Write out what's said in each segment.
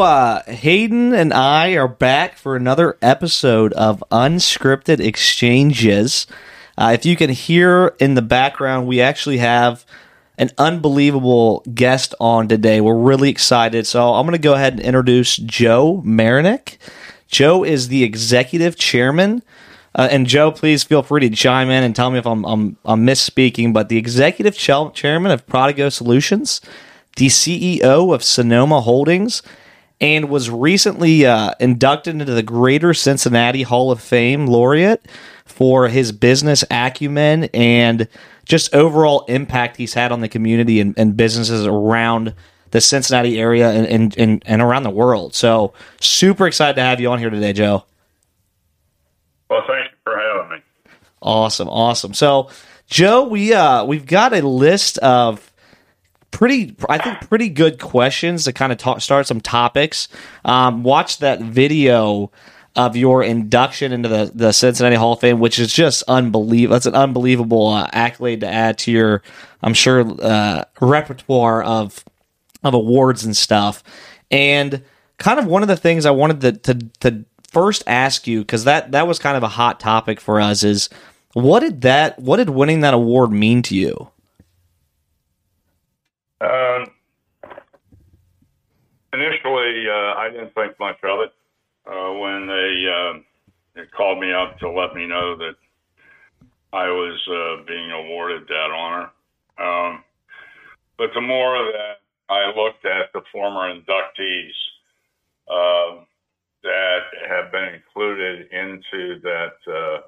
Uh, Hayden and I are back for another episode of Unscripted Exchanges. Uh, if you can hear in the background, we actually have an unbelievable guest on today. We're really excited. So I'm going to go ahead and introduce Joe Mayernik. Joe is the executive chairman. Uh, and Joe, please feel free to chime in and tell me if I'm, I'm, I'm misspeaking, but the executive ch- chairman of Prodigo Solutions, the CEO of Sonoma Holdings, and was recently uh, inducted into the Greater Cincinnati Hall of Fame laureate for his business acumen and just overall impact he's had on the community and, and businesses around the Cincinnati area and, and, and, and around the world. So, super excited to have you on here today, Joe. Well, thank you for having me. Awesome, awesome. So, Joe, we uh we've got a list of pretty I think pretty good questions to kind of talk, start some topics. Um, watch that video of your induction into the, the Cincinnati Hall of Fame, which is just unbelievable. That's an unbelievable uh, accolade to add to your, I'm sure, uh, repertoire of of awards and stuff. And kind of one of the things I wanted to to, to first ask you because that that was kind of a hot topic for us is what did that what did winning that award mean to you? Um, initially, uh, I didn't think much of it uh, when they, uh, they called me up to let me know that I was uh, being awarded that honor. Um, but the more that I looked at the former inductees uh, that have been included into that uh,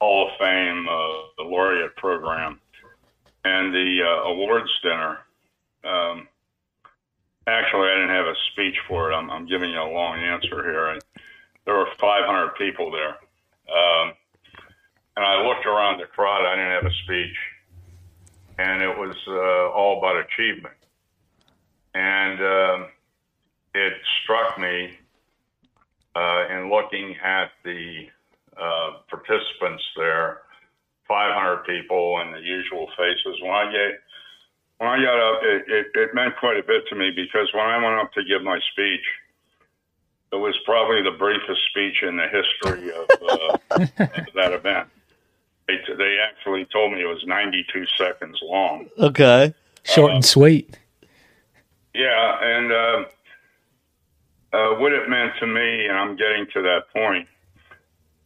Hall of Fame uh, laureate program and the awards dinner, um, actually, I didn't have a speech for it. I'm, I'm giving you a long answer here. I, there were 500 people there. Um, and I looked around the crowd. I didn't have a speech. And it was uh, all about achievement. And uh, it struck me uh, in looking at the uh, participants there, 500 people and the usual faces. When I get when I got up, it, it, it meant quite a bit to me because when I went up to give my speech, it was probably the briefest speech in the history of uh, that event. They, they actually told me it was 92 seconds long. Okay. Short and sweet. Yeah, and uh, uh, what it meant to me, and I'm getting to that point,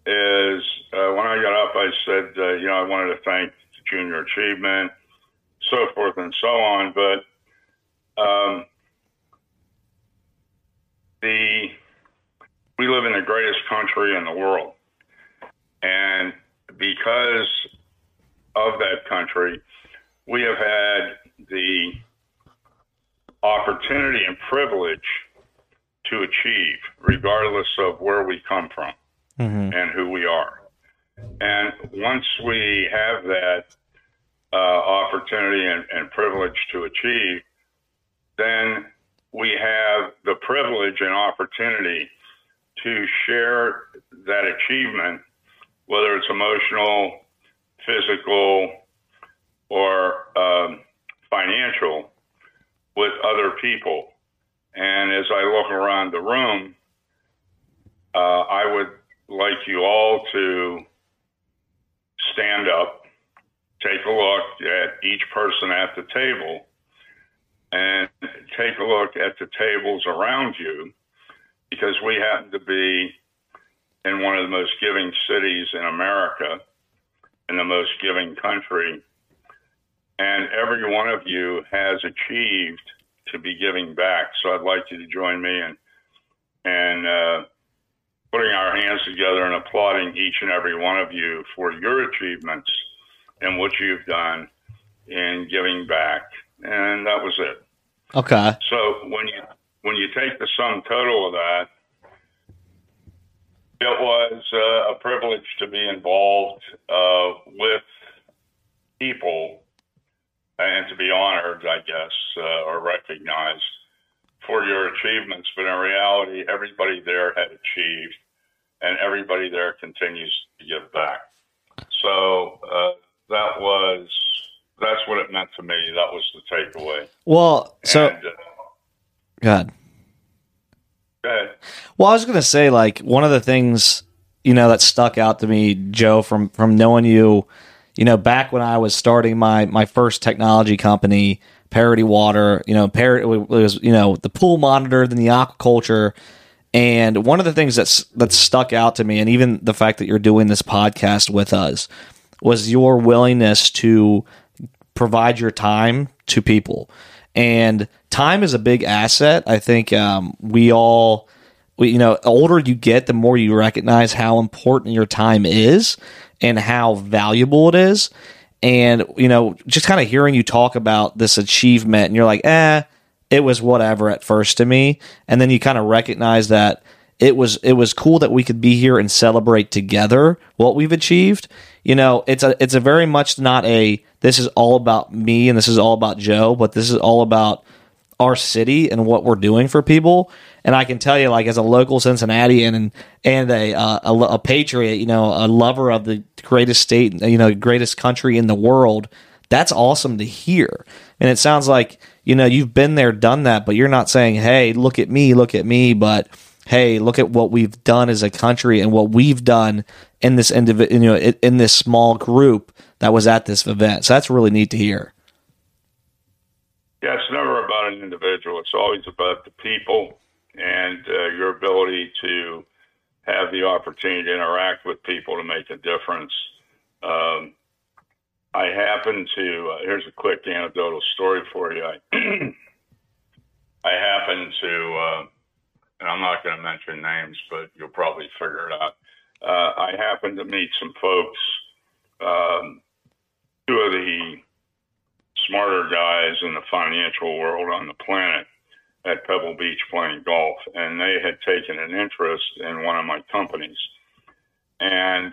is uh, when I got up, I said, uh, you know, I wanted to thank Junior Achievement, so forth and so on, but um, the we live in the greatest country in the world, and because of that country, we have had the opportunity and privilege to achieve, regardless of where we come from Mm-hmm. and who we are. And once we have that uh, opportunity and, and privilege to achieve, then we have the privilege and opportunity to share that achievement, whether it's emotional, physical, or um, financial, with other people. And as I look around the room, uh, I would like you all to stand up, take a look at each person at the table, and take a look at the tables around you because we happen to be in one of the most giving cities in America, in the most giving country. And every one of you has achieved to be giving back. So I'd like you to join me in, and uh, putting our hands together and applauding each and every one of you for your achievements and what you've done in giving back. And that was it. Okay. So when you when you take the sum total of that, it was uh, a privilege to be involved uh, with people and to be honored, I guess, uh, or recognized for your achievements. But in reality, everybody there had achieved, and everybody there continues to give back. So uh, that was that's what it meant to me. That was the takeaway. Well, so And, uh, God. Well, I was going to say, like, one of the things, you know, that stuck out to me, Joe, from, from knowing you, you know, back when I was starting my, my first technology company, Parity Water, you know, Parity it was, you know, the pool monitor, then the aquaculture. And one of the things that's, that stuck out to me, and even the fact that you're doing this podcast with us, was your willingness to provide your time to people. And time is a big asset. I think um, we all, we, you know, older you get, the more you recognize how important your time is and how valuable it is. And, you know, just kind of hearing you talk about this achievement and you're like, eh, it was whatever at first to me. And then you kind of recognize that it was it was cool that we could be here and celebrate together what we've achieved. You know, it's a it's a very much not a this is all about me and this is all about Joe, but this is all about our city and what we're doing for people. And I can tell you, like as a local Cincinnatian and and a, uh, a, a patriot, you know, a lover of the greatest state, you know, greatest country in the world. That's awesome to hear. And it sounds like you know you've been there, done that, but you're not saying, "Hey, look at me, look at me," but hey, look at what we've done as a country and what we've done in this individual, you know, in this small group that was at this event. So that's really neat to hear. Yeah, it's never about an individual. It's always about the people and uh, your ability to have the opportunity to interact with people to make a difference. Um, I happen to, uh, here's a quick anecdotal story for you. I, I happen to, uh, and I'm not going to mention names, but you'll probably figure it out. Uh, I happened to meet some folks, um, two of the smarter guys in the financial world on the planet at Pebble Beach playing golf, and they had taken an interest in one of my companies. And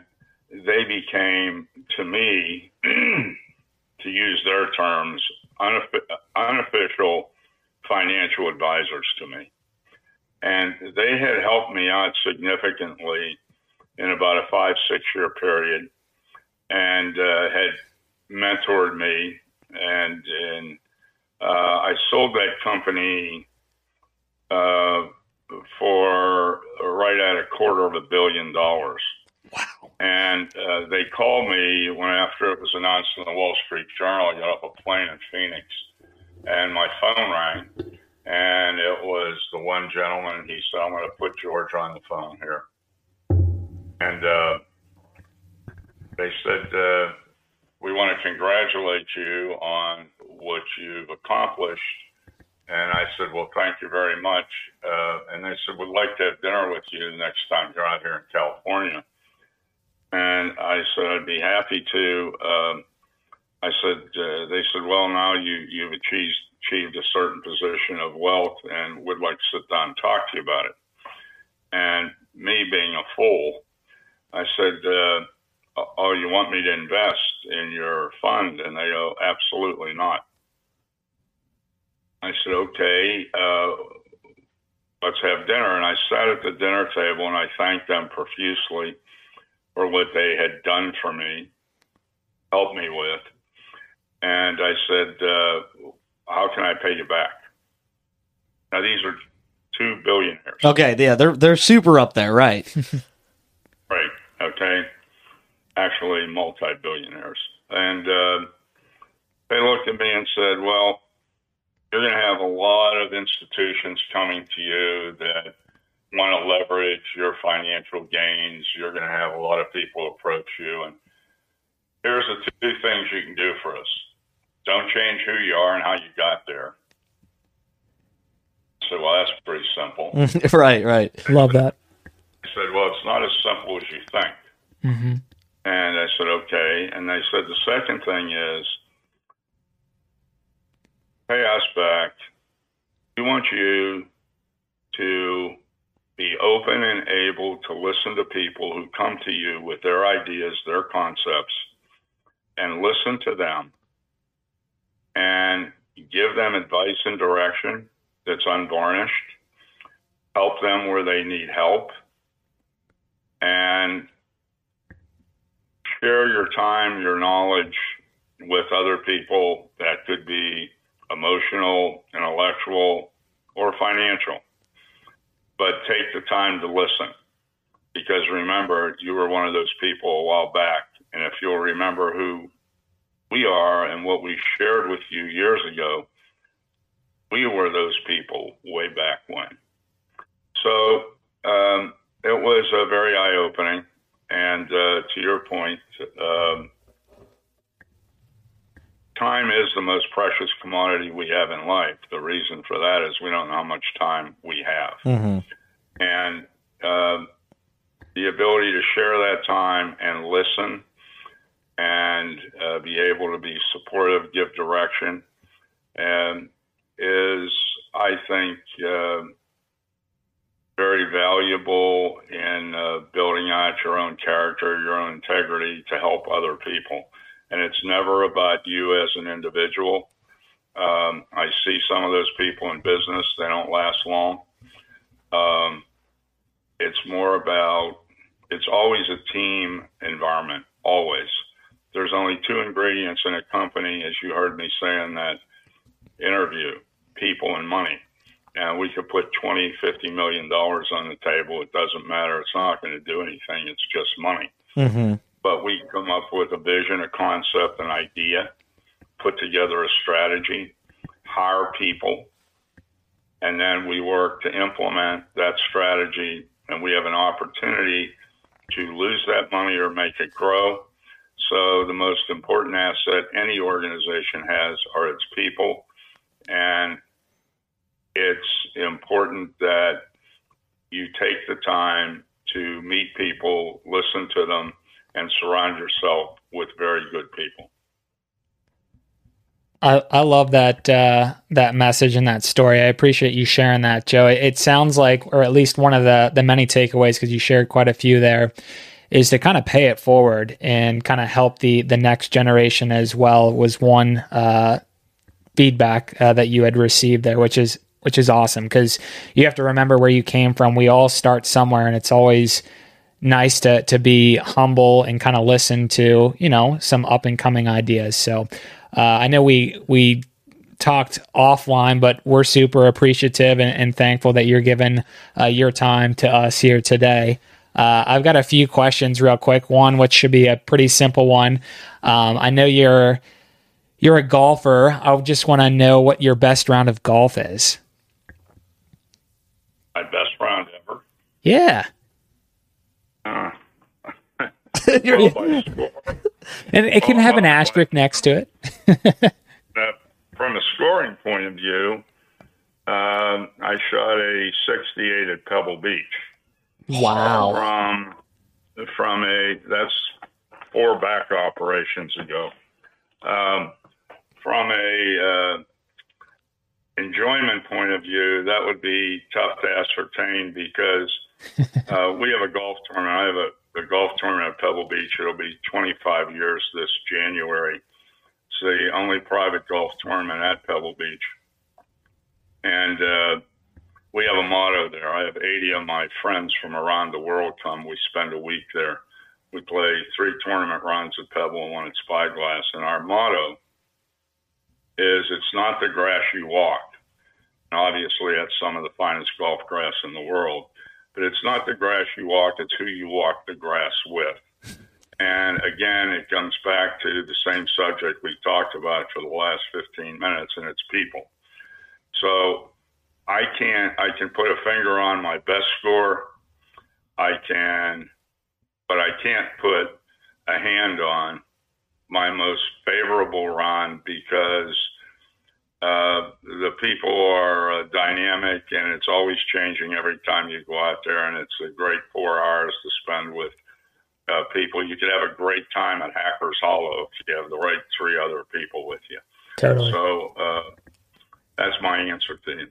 they became, to me, to use their terms, unofficial financial advisors to me. And they had helped me out significantly in about a five, six year period and uh, had mentored me. And, and uh, I sold that company uh, for right at a quarter of a billion dollars. Wow. And uh, they called me when after it was announced in the Wall Street Journal, I got off a plane in Phoenix and my phone rang and it was the one gentleman. He said, "I'm going to put George on the phone here," and uh, they said, uh, "We want to congratulate you on what you've accomplished." And I said, "Well, thank you very much." Uh, and they said, "We'd like to have dinner with you the next time you're out here in California." And I said, "I'd be happy to." Um, I said, uh, "They said, well, now you you've achieved." Achieved a certain position of wealth and would like to sit down and talk to you about it. And me being a fool, I said, uh, Oh, you want me to invest in your fund? And they go, Absolutely not. I said, Okay, uh, let's have dinner. And I sat at the dinner table and I thanked them profusely for what they had done for me, helped me with. And I said, uh, how can I pay you back? Now these are two billionaires. Okay, yeah, they're they're super up there, right? right. Okay. Actually, multi-billionaires, and uh, they looked at me and said, "Well, you're going to have a lot of institutions coming to you that want to leverage your financial gains. You're going to have a lot of people approach you, and here's the two things you can do for us." Don't change who you are and how you got there. So, well, that's pretty simple. right, right. Love that. I said, well, it's not as simple as you think. Mm-hmm. And I said, okay. And they said, the second thing is pay us back. We want you to be open and able to listen to people who come to you with their ideas, their concepts, and listen to them and give them advice and direction that's unvarnished, help them where they need help, and share your time, your knowledge with other people that could be emotional, intellectual, or financial. but take the time to listen. Because remember, you were one of those people a while back. And if you'll remember who we are and what we shared with you years ago, we were those people way back when. So um, it was uh, very eye opening. And uh, to your point, um, time is the most precious commodity we have in life. The reason for that is we don't know how much time we have. Mm-hmm. And uh, the ability to share that time and listen and uh, be able to be supportive, give direction, and is, I think, uh, very valuable in uh, building out your own character, your own integrity to help other people. And it's never about you as an individual. Um, I see some of those people in business, they don't last long. Um, it's more about, it's always a team environment, always. There's only two ingredients in a company, as you heard me say in that interview people and money and we could put 20, 50 million dollars on the table. It doesn't matter. It's not going to do anything. It's just money. Mm-hmm. But we come up with a vision, a concept, an idea, put together a strategy, hire people, and then we work to implement that strategy. And we have an opportunity to lose that money or make it grow. So the most important asset any organization has are its people. And it's important that you take the time to meet people, listen to them, and surround yourself with very good people. I, I love that uh, that message and that story. I appreciate you sharing that, Joe. It, it sounds like, or at least one of the the many takeaways, because you shared quite a few there, is to kind of pay it forward and kind of help the the next generation as well. Was one uh, feedback uh, that you had received there, which is which is awesome because you have to remember where you came from. We all start somewhere, and it's always nice to to be humble and kind of listen to you know some up and coming ideas. So uh, I know we we talked offline, but we're super appreciative and, and thankful that you're giving uh, your time to us here today. Uh, I've got a few questions real quick. One, which should be a pretty simple one. Um, I know you're you're a golfer. I just want to know what your best round of golf is my best round ever. Yeah. Uh, and it can have an asterisk next to it. uh, from a scoring point of view, um, I shot a 68 at Pebble Beach. Wow. From from a that's four back operations ago. Um, from a uh, enjoyment point of view, that would be tough to ascertain because uh, we have a golf tournament. I have a, a, golf tournament at Pebble Beach. It'll be 25 years this January. It's the only private golf tournament at Pebble Beach. And uh, we have a motto there. I have 80 of my friends from around the world come. We spend a week there. We play three tournament rounds at Pebble and one at Spyglass. And our motto is it's not the grass you walk. And obviously, that's some of the finest golf grass in the world. But it's not the grass you walk, it's who you walk the grass with. And again, it comes back to the same subject we talked about for the last 15 minutes, and it's people. So I can't, I can put a finger on my best score. I can, but I can't put a hand on my most favorable run because uh, the people are uh, dynamic and it's always changing every time you go out there, and it's a great four hours to spend with uh, people. You could have a great time at Hackers Hollow if you have the right three other people with you. Totally. So uh, that's my answer to you.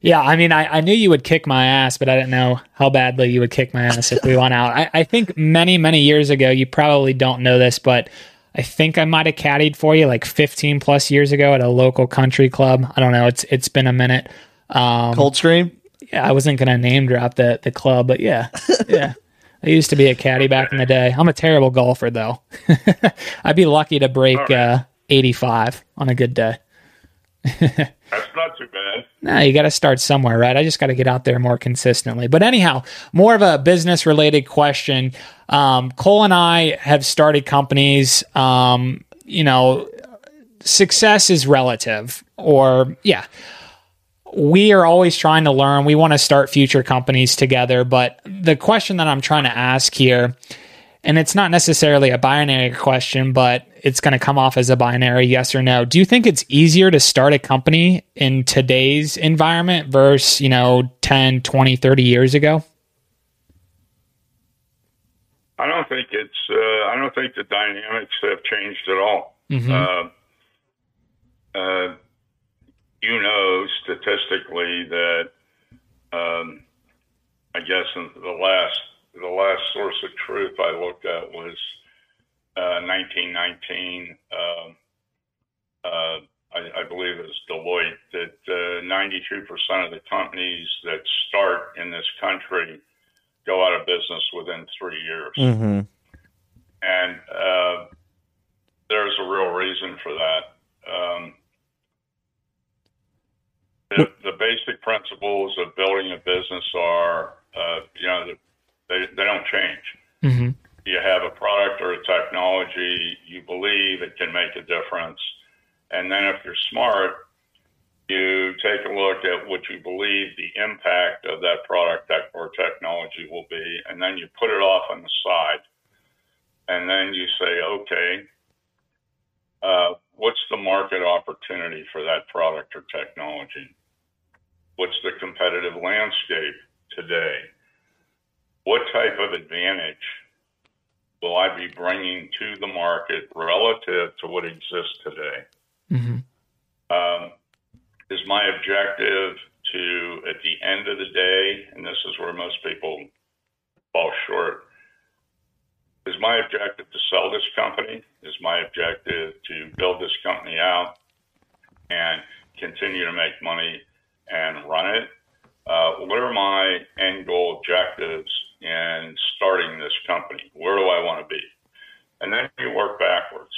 Yeah, I mean, I, I knew you would kick my ass, but I didn't know how badly you would kick my ass if we went out. I, I think many, many years ago, you probably don't know this, but I think I might have caddied for you like 15 plus years ago at a local country club. I don't know. It's it's been a minute. Um, Coldstream. Yeah, I wasn't gonna name drop the the club, but yeah, yeah. I used to be a caddy back in the day. I'm a terrible golfer though. I'd be lucky to break uh, 85 on a good day. That's not too bad. No, you got to start somewhere, right? I just got to get out there more consistently. But anyhow, more of a business related question. Um, Cole and I have started companies. Um, you know, success is relative, or yeah. We are always trying to learn. We want to start future companies together. But the question that I'm trying to ask here and it's not necessarily a binary question, but it's going to come off as a binary yes or no. Do you think it's easier to start a company in today's environment versus, you know, 10, 20, 30 years ago? I don't think it's, uh, I don't think the dynamics have changed at all. Mm-hmm. Uh, uh, you know, statistically, that um, I guess in the last the last source of truth I looked at was uh, 1919. Um, uh, I, I, believe it was Deloitte that uh, 92% of the companies that start in this country go out of business within three years. Mm-hmm. And uh, there's a real reason for that. Um, the, the, basic principles of building a business are, uh, you know, the they, they don't change. Mm-hmm. You have a product or a technology, you believe it can make a difference. And then if you're smart, you take a look at what you believe the impact of that product or technology will be, and then you put it off on the side. And then you say, okay, uh, what's the market opportunity for that product or technology? What's the competitive landscape today? What type of advantage will I be bringing to the market relative to what exists today? Mm-hmm. Um, is my objective to, at the end of the day, and this is where most people fall short, is my objective to sell this company? Is my objective to build this company out and continue to make money and run it? Uh, what are my end goal objectives and starting this company. Where do I want to be? And then you work backwards.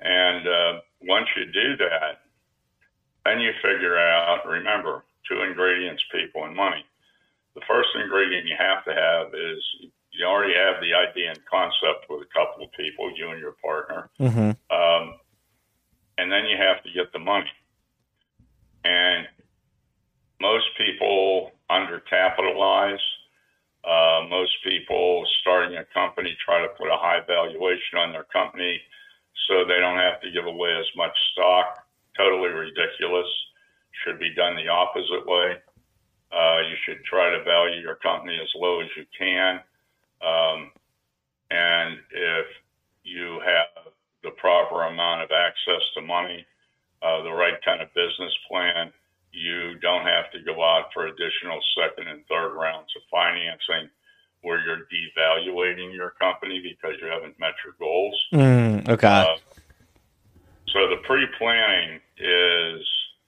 And uh, once you do that, then you figure out, remember, two ingredients, people and money. The first ingredient you have to have is you already have the idea and concept with a couple of people, you and your partner. Mm-hmm. Um, and then you have to get the money. And most people undercapitalize uh, most people starting a company try to put a high valuation on their company so they don't have to give away as much stock. Totally ridiculous. Should be done the opposite way. Uh, you should try to value your company as low as you can. Um, and if you have the proper amount of access to money, uh, the right kind of business plan, you don't have to go out for additional second and third rounds of financing where you're devaluating your company because you haven't met your goals. Mm, okay. Uh, so the pre planning is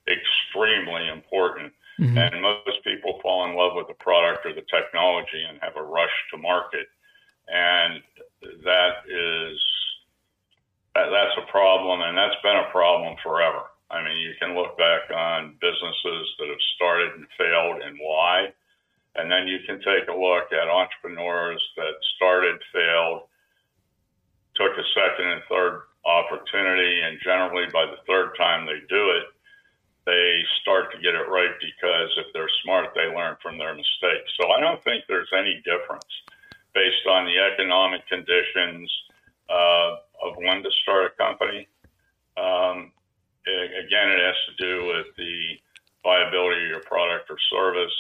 extremely important. Mm-hmm. And most people fall in love with the product or the technology and have a rush to market. And that is, that's a problem, and that's been a problem forever. I mean, you can look back on businesses that have started and failed and why. And then you can take a look at entrepreneurs that started, failed, took a second and third opportunity, and generally by the third time they do it, they start to get it right because if they're smart, they learn from their mistakes. So I don't think there's any difference based on the economic conditions uh, of when to start a company. Um, again, it has to do with the viability of your product or service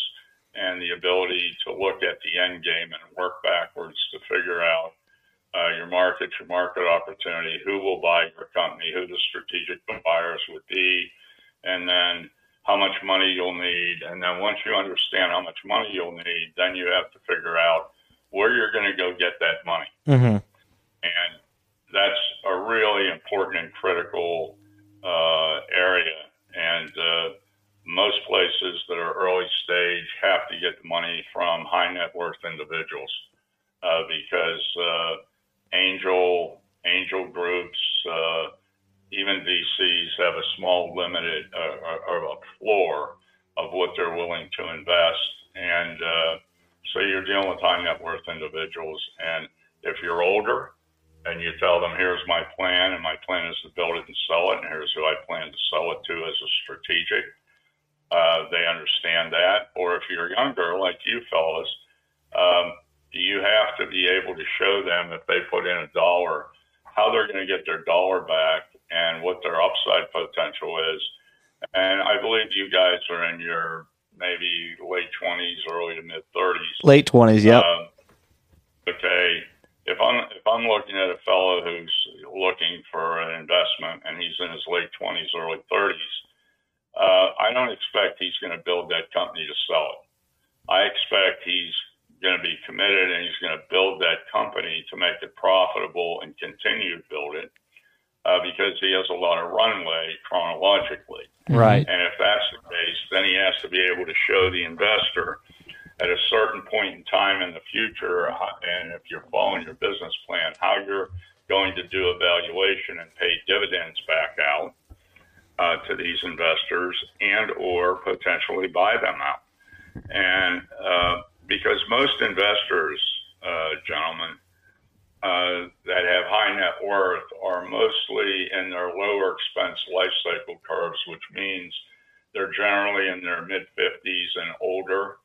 and the ability to look at the end game and work backwards to figure out uh, your market, your market opportunity, who will buy your company, who the strategic buyers would be, and then how much money you'll need. And then once you understand how much money you'll need, then you have to figure out where you're going to go get that money. Mm-hmm. And that's a really important and critical uh, area. And uh, most places that are early stage have to get the money from high net worth individuals uh, because uh, angel angel groups, uh, even VCs have a small limited uh, or a floor of what they're willing to invest. And so you're dealing with high net worth individuals. And if you're older and you tell them, here's my plan, and my plan is to build it and sell it, and here's who I plan to sell it to as a strategic, uh, they understand that. Or if you're younger, like you fellas, um, you have to be able to show them if they put in a dollar, how they're going to get their dollar back and what their upside potential is. And I believe you guys are in your maybe late 20s, early to mid 30s. Late 20s, yep. Um, okay if I'm if I'm looking at a fellow who's looking for an investment and he's in his late twenties, early thirties, uh, I don't expect he's going to build that company to sell it. I expect he's going to be committed and he's going to build that company to make it profitable and continue to build it uh, because he has a lot of runway chronologically. Right. And if that's the case, then he has to be able to show the investor at a certain point in time in the future, and if you're following your business plan, how you're going to do evaluation and pay dividends back out uh, to these investors and or potentially buy them out. And uh, because most investors, uh, gentlemen, uh, that have high net worth are mostly in their lower expense life cycle curves, which means they're generally in their mid 50s and older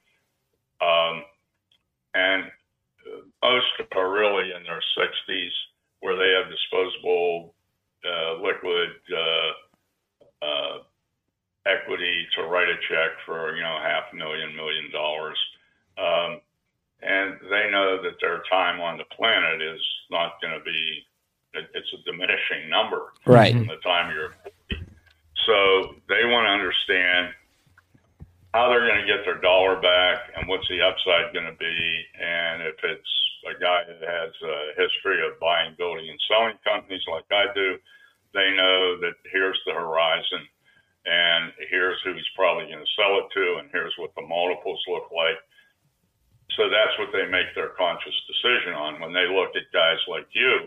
um, and most are really in their 60s where they have disposable uh, liquid uh, uh, equity to write a check for, you know, half a million, million dollars. Um, and they know that their time on the planet is not going to be, it's a diminishing number right. from the time you're 50. So they want to understand how they're going to get their dollar back and what's the upside going to be. And if it's a guy that has a history of buying, building, and selling companies like I do, they know that here's the horizon and here's who he's probably going to sell it to, and here's what the multiples look like. So that's what they make their conscious decision on. When they look at guys like you,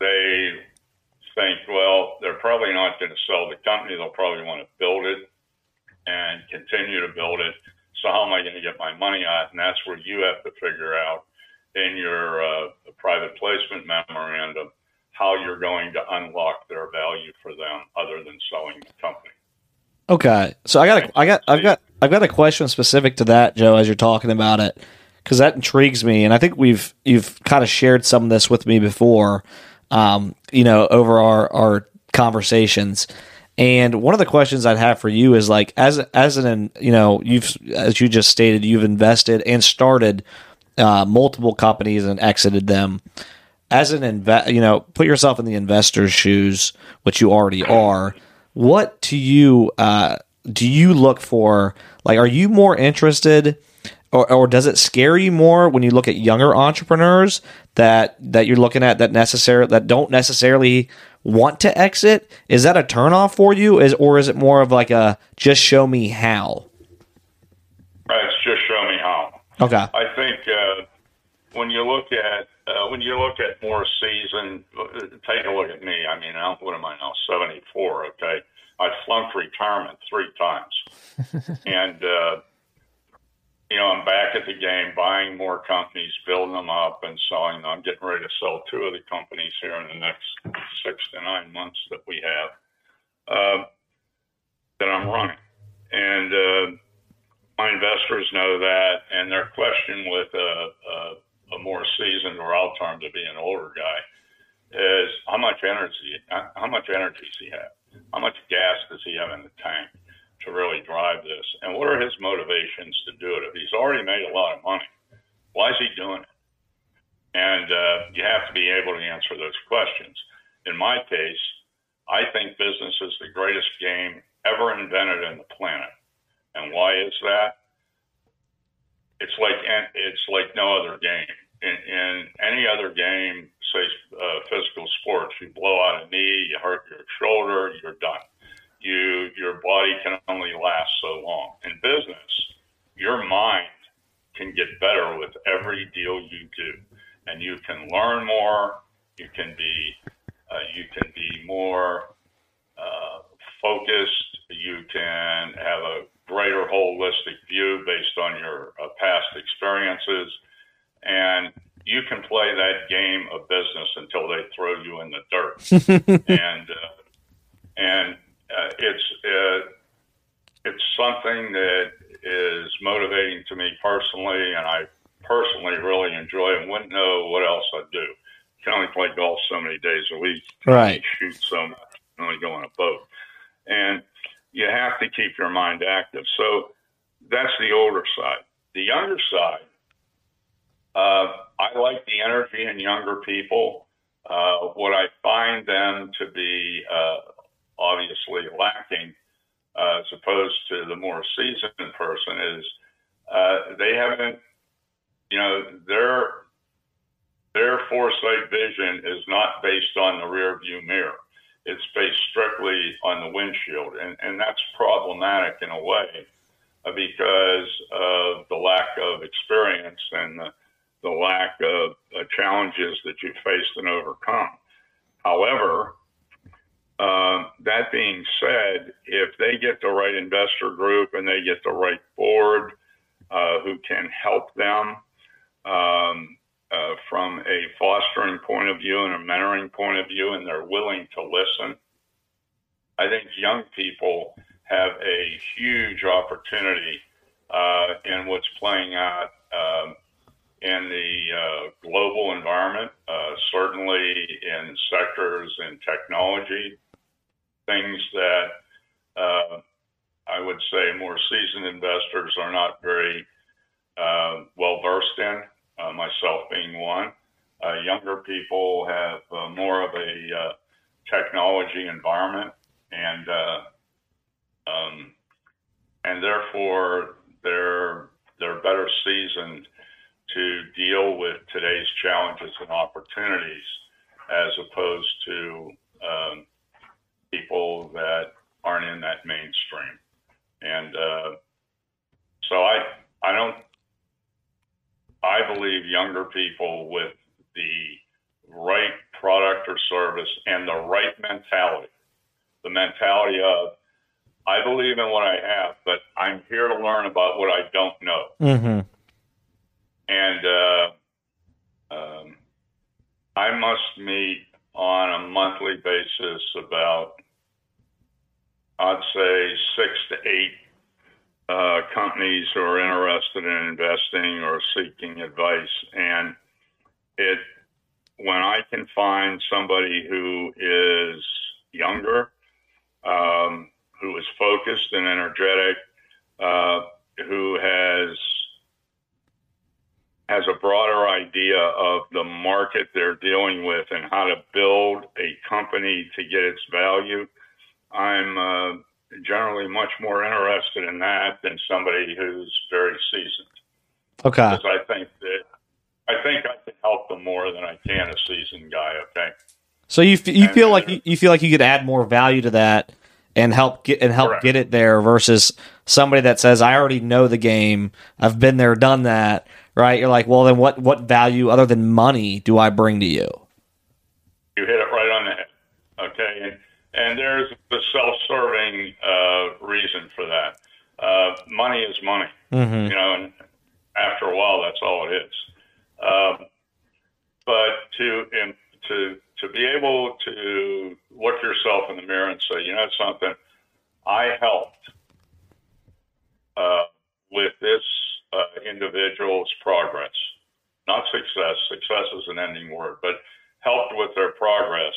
they think, well, they're probably not going to sell the company. They'll probably want to build it and continue to build it. So how am I going to get my money out? And that's where you have to figure out in your uh, private placement memorandum how you're going to unlock their value for them, other than selling the company. Okay, so I got a, I got I've got I've got a question specific to that, Joe, as you're talking about it, because that intrigues me, and I think we've you've kind of shared some of this with me before, um, you know, over our our conversations. And one of the questions I'd have for you is like, as as an you know, you've as you just stated, you've invested and started uh, multiple companies and exited them. As an invest, you know, put yourself in the investor's shoes, which you already are. What do you uh, do you look for? Like, are you more interested? Or, or, does it scare you more when you look at younger entrepreneurs that that you're looking at that necessary that don't necessarily want to exit? Is that a turnoff for you? Is or is it more of like a just show me how? It's just show me how. Okay. I think uh, when you look at uh, when you look at more seasoned, take a look at me. I mean, I'm, what am I now? Seventy four. Okay, I flunked retirement three times, and uh, you know, I'm back at the game, buying more companies, building them up, and selling them. I'm getting ready to sell two of the companies here in the next six to nine months that we have uh, that I'm running. And uh, my investors know that, and their question with a, a, a more seasoned, or I'll term to be an older guy, is how much energy, how much energy does he have? How much gas does he have in the tank? To really drive this? And what are his motivations to do it? If he's already made a lot of money, why is he doing it? And uh, you have to be able to answer those questions. In my case, I think business is the greatest game ever invented in the planet. And why is that? It's like it's like no other game. In, in any other game, say uh, physical sports, you blow out a knee, you hurt your shoulder, you're done you your body can only last so long. In business, your mind can get better with every deal you do, and you can learn more. You can be uh, you can be more focused. You can have a greater holistic view based on your uh, past experiences, and you can play that game of business until they throw you in the dirt. and uh, and uh, it's uh, it's something that is motivating to me personally, and I personally really enjoy and wouldn't know what else I'd do. Can only play golf so many days a week. Right. Shoot so much. Only go on a boat. And you have to keep your mind active. So that's the older side. The younger side, uh, I like the energy in younger people. Uh, what I find them to be uh, obviously lacking, uh, as opposed to the more seasoned person, is uh, they haven't, you know, their their foresight vision is not based on the rear view mirror it's based strictly on the windshield, and and that's problematic in a way uh, because of the lack of experience and the, the lack of uh, challenges that you faced and overcome. However, uh, that being said, if they get the right investor group and they get the right board uh, who can help them um, uh, from a fostering point of view and a mentoring point of view, and they're willing to listen. I think young people have a huge opportunity uh, in what's playing out um, in the uh, global environment, uh, certainly in sectors in technology, things that uh, I would say more seasoned investors are not very uh, well versed in uh, myself being one. Uh, younger people have uh, more of a uh, technology environment, and um, and therefore they're they're better seasoned to deal with today's challenges and opportunities, as opposed to um, people that aren't in that mainstream. And uh, so I I don't I believe younger people with the right product or service and the right mentality, the mentality of, I believe in what I have, but I'm here to learn about what I don't know. Mm-hmm. And uh, um, I must meet on a monthly basis about, I'd say, six to eight uh, companies who are interested in investing or seeking advice. And it, when I can find somebody who is younger, um, who is focused and energetic, uh, who has has a broader idea of the market they're dealing with and how to build a company to get its value, I'm uh, generally much more interested in that than somebody who's very seasoned. Okay. Because I think that I think I can help them more than I can a seasoned guy. Okay. So you f- you And- feel like you, you feel like you could add more value to that and help get and help Correct. get it there versus somebody that says I already know the game, I've been there, done that. Right? You're like, well, then what what value other than money do I bring to you? You hit it right on the head. Okay. And there's the self-serving uh, reason for that. Uh, money is money. Mm-hmm. you know, and after a while, that's all it is. Um, but to and to to be able to look yourself in the mirror and say, you know, something, I helped uh, with this uh, individual's progress, not success. Success is an ending word, but helped with their progress,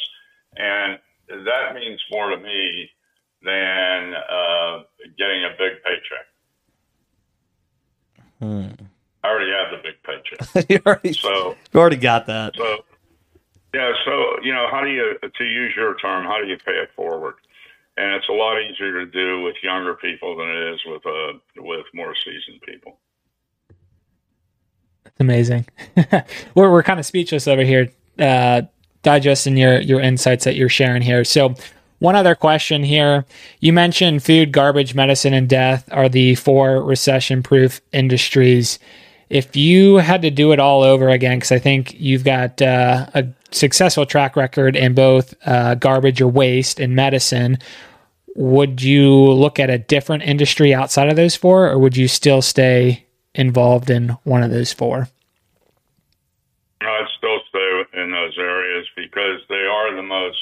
and that means more to me than uh, getting a big paycheck. Hmm. I already have the big paycheck. you, already, So, you already got that. so yeah. So you know, how do you, to use your term, how do you pay it forward? And it's a lot easier to do with younger people than it is with uh, with more seasoned people. It's amazing. we're we're kind of speechless over here, uh, digesting your your insights that you're sharing here. So, one other question here: you mentioned food, garbage, medicine, and death are the four recession-proof industries. If you had to do it all over again, because I think you've got uh, a successful track record in both uh, garbage or waste and medicine, would you look at a different industry outside of those four, or would you still stay involved in one of those four? I'd still stay in those areas because they are the most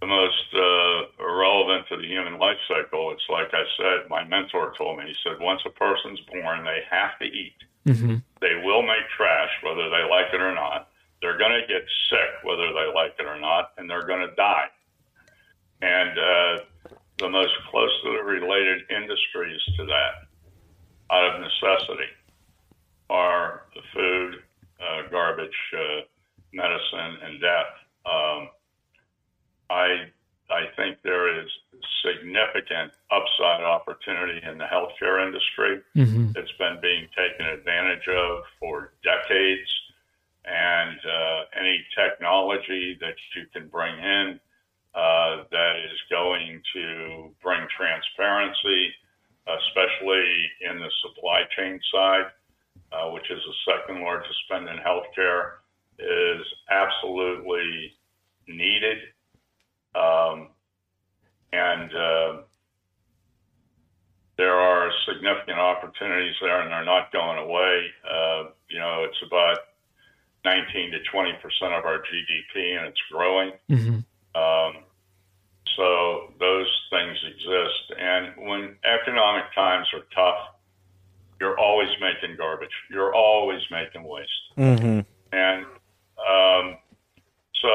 the most uh, relevant to the human life cycle. It's like I said, my mentor told me. He said, once a person's born, they have to eat. Mm-hmm. They will make trash, whether they like it or not. They're going to get sick, whether they like it or not, and they're going to die. And uh, the most closely related industries to that, out of necessity, are the food, uh, garbage, uh, medicine, and death. Um, I I think there is significant upside opportunity in the healthcare industry. Mm-hmm. It's been being taken advantage of for decades, and uh, any technology that you can bring in uh, that is going to bring transparency, especially in the supply chain side, uh, which is the second largest spend in healthcare, is absolutely needed. Um, and uh, there are significant opportunities there, and they're not going away. Uh, you know, it's about 19 to 20 percent of our GDP, and it's growing. Mm-hmm. Um, so those things exist. And when economic times are tough, you're always making garbage. You're always making waste. Mm-hmm. And um, so,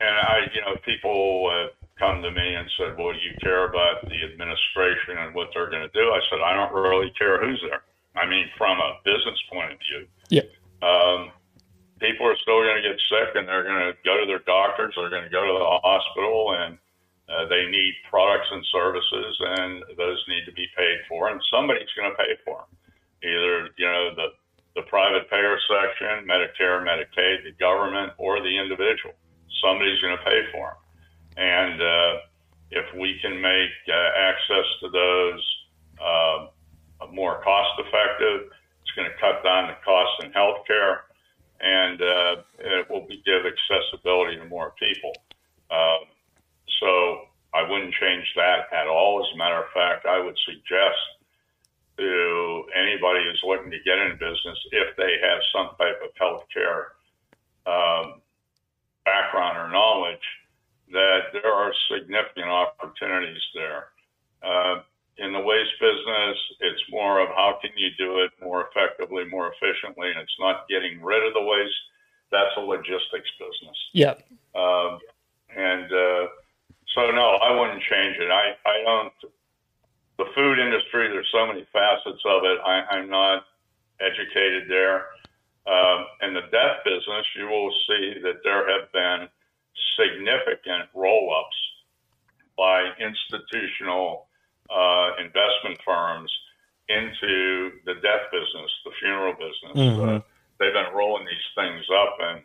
and I, you know, people uh, come to me and said, well, do you care about the administration and what they're going to do? I said, I don't really care who's there. I mean, from a business point of view. Yeah. Um, people are still going to get sick and they're going to go to their doctors, they're going to go to the hospital, and uh, they need products and services, and those need to be paid for, and somebody's going to pay for them. Either, you know, the, the private payer section, Medicare, Medicaid, the government, or the individual. Somebody's going to pay for them. And uh, if we can make uh, access to those uh, more cost effective, it's going to cut down the costs in healthcare and uh, it will give accessibility to more people. Um, so I wouldn't change that at all. As a matter of fact, I would suggest to anybody who's looking to get in business, if they have some type of healthcare um, background or knowledge, that there are significant opportunities there. Uh, in the waste business, it's more of how can you do it more effectively, more efficiently, and it's not getting rid of the waste. That's a logistics business. Yep. Um, and uh, so, no, I wouldn't change it. I, I don't. The food industry, there's so many facets of it. I, I'm not educated there. Um, in the death business, you will see that there have been significant roll ups by institutional uh, investment firms into the death business, the funeral business. Mhm. Uh, they've been rolling these things up and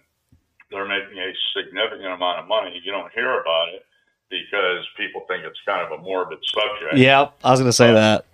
they're making a significant amount of money. You don't hear about it because people think it's kind of a morbid subject. Yeah, I was going to say that.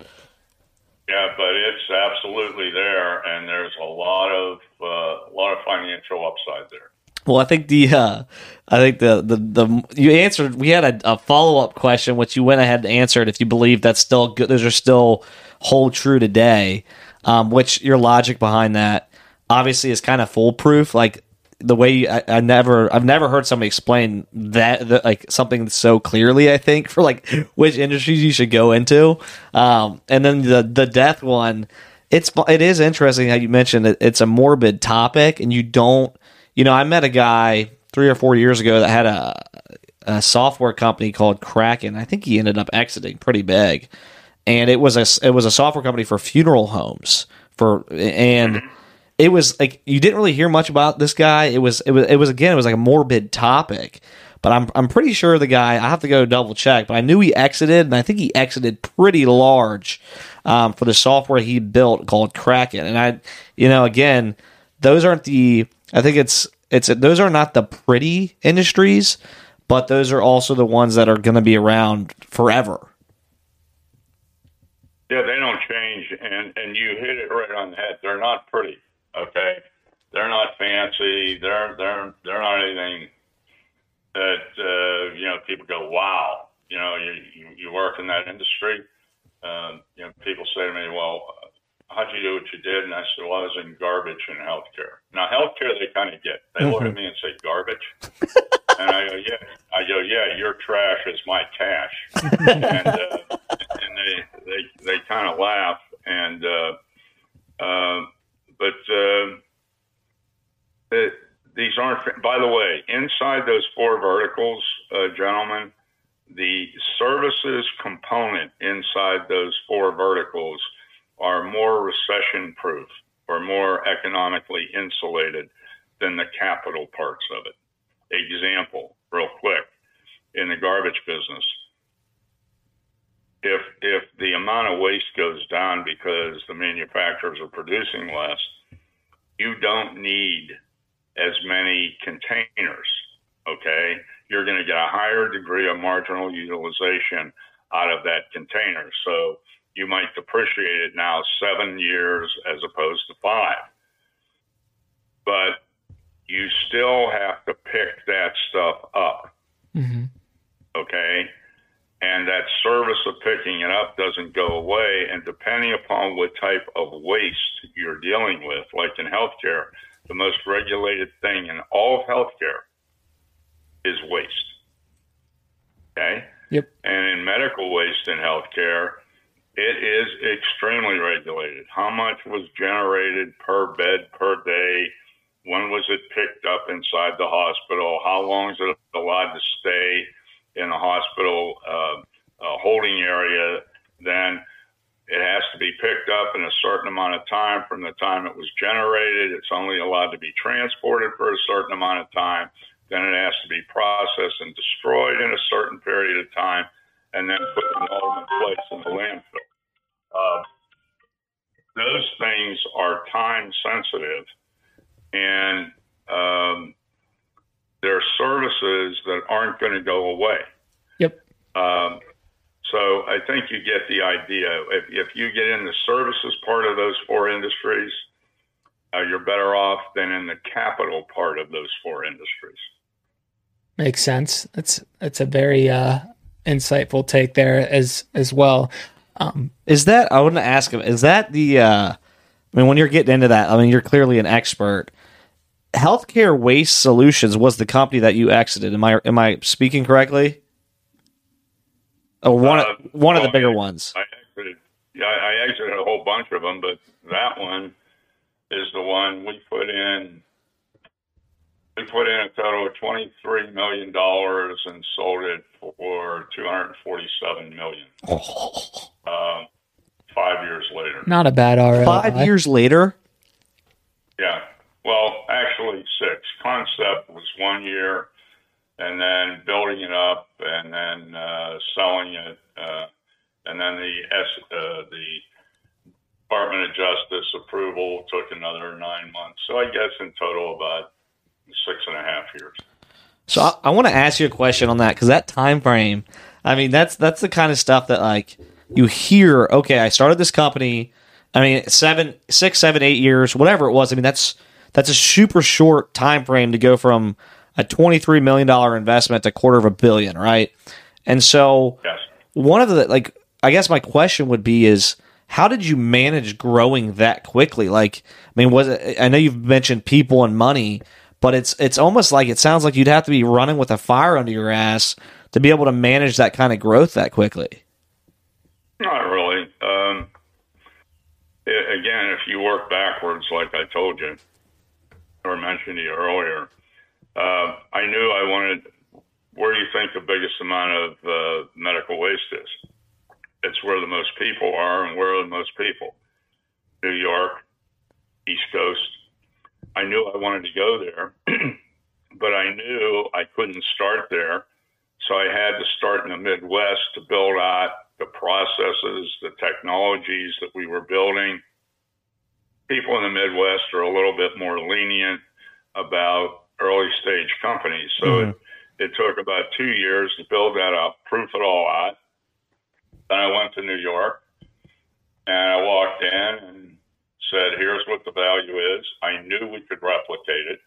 Yeah, but it's absolutely there, and there's a lot of uh, a lot of financial upside there. Well, I think the uh, I think the, the the you answered. We had a, a follow up question, which you went ahead and answered. If you believe that's still good, those are still hold true today. Um, which your logic behind that obviously is kind of foolproof. Like the way I, I never I've never heard somebody explain that like something so clearly. I think for like which industries you should go into. Um, and then the the death one. It's it is interesting how you mentioned it. It's a morbid topic, and you don't you know, I met a guy three or four years ago that had a, a software company called Kraken. I think he ended up exiting pretty big, and it was a it was a software company for funeral homes for and it was like you didn't really hear much about this guy. It was it was it was again it was like a morbid topic. But I'm I'm pretty sure the guy I have to go double check, but I knew he exited, and I think he exited pretty large um, for the software he built called Kraken. And I, you know, again, those aren't the I think it's it's those are not the pretty industries, but those are also the ones that are going to be around forever. Yeah, they don't change, and and you hit it right on the head. They're not pretty. Okay, they're not fancy. They're they're they're not anything that uh, you know people go wow. you know, you, you, you work in that industry. Um, you know, people say to me, well, how'd you do what you did? And I said, well, I was in garbage and healthcare. Now, healthcare, they kind of get. They look at me and say, garbage? and I go, yeah. I go, yeah, your trash is my cash. and uh, and they, they, they kind of laugh. And, uh, uh, but uh, these aren't, by the way, inside those four verticals, uh, gentlemen, the services component inside those four verticals are more recession proof or more economically insulated than the capital parts of it. Example, real quick, in the garbage business, if if the amount of waste goes down because the manufacturers are producing less, you don't need as many containers. Okay, you're going to get a higher degree of marginal utilization out of that container. So you might depreciate it now seven years as opposed to five. But you still have to pick that stuff up. Mm-hmm. Okay. And that service of picking it up doesn't go away. And depending upon what type of waste you're dealing with, like in healthcare, the most regulated thing in all of healthcare is waste. Okay? Yep. And in medical waste in healthcare, it is extremely regulated. How much was generated per bed per day? When was it picked up inside the hospital? How long is it allowed to stay in the hospital uh, uh, holding area? Then it has to be picked up in a certain amount of time from the time it was generated. It's only allowed to be transported for a certain amount of time. Then it has to be processed and destroyed in a certain period of time, and then put in ultimate place in the landfill. Uh, those things are time sensitive, and um, they're services that aren't going to go away. Yep. Um, so I think you get the idea. If, if you get in the services part of those four industries, uh, you're better off than in the capital part of those four industries. Makes sense. That's that's a very uh, insightful take there as as well. Um, is that I want to ask him? Is that the? Uh, I mean, when you're getting into that, I mean, you're clearly an expert. Healthcare Waste Solutions was the company that you exited. Am I am I speaking correctly? Oh, one uh, one well, of the bigger ones. I exited, yeah, I exited a whole bunch of them, but that one is the one we put in. We put in a total of twenty three million dollars and sold it for two hundred forty seven million. Oh. Um, five years later. Not a bad ROI. Five years later. Yeah. Well, actually, six. Concept was one year and then building it up and then uh, selling it, uh, and then the S, uh, the Department of Justice approval took another nine months. So I guess in total about six and a half years. So I, I want to ask you a question on that because that time frame. I mean, that's that's the kind of stuff that like you hear. Okay, I started this company. I mean, seven, six, seven, eight years, whatever it was. I mean, that's that's a super short time frame to go from a $23 million investment to quarter of a billion, right? And so yes. one of the, like, I guess my question would be is, how did you manage growing that quickly? Like, I mean, was it, I know you've mentioned people and money, but it's, it's almost like it sounds like you'd have to be running with a fire under your ass to be able to manage that kind of growth that quickly. Not really. Um, it, again, if you work backwards, like I told you or mentioned to you earlier, uh, I knew I wanted. Where do you think the biggest amount of uh, medical waste is? It's where the most people are, and where are the most people? New York, East Coast. I knew I wanted to go there, but I knew I couldn't start there. So I had to start in the Midwest to build out the processes, the technologies that we were building. People in the Midwest are a little bit more lenient about early stage companies. So mm-hmm. it, it took about two years to build that up, proof it all out. Then I went to New York and I walked in and said, here's what the value is. I knew we could replicate it.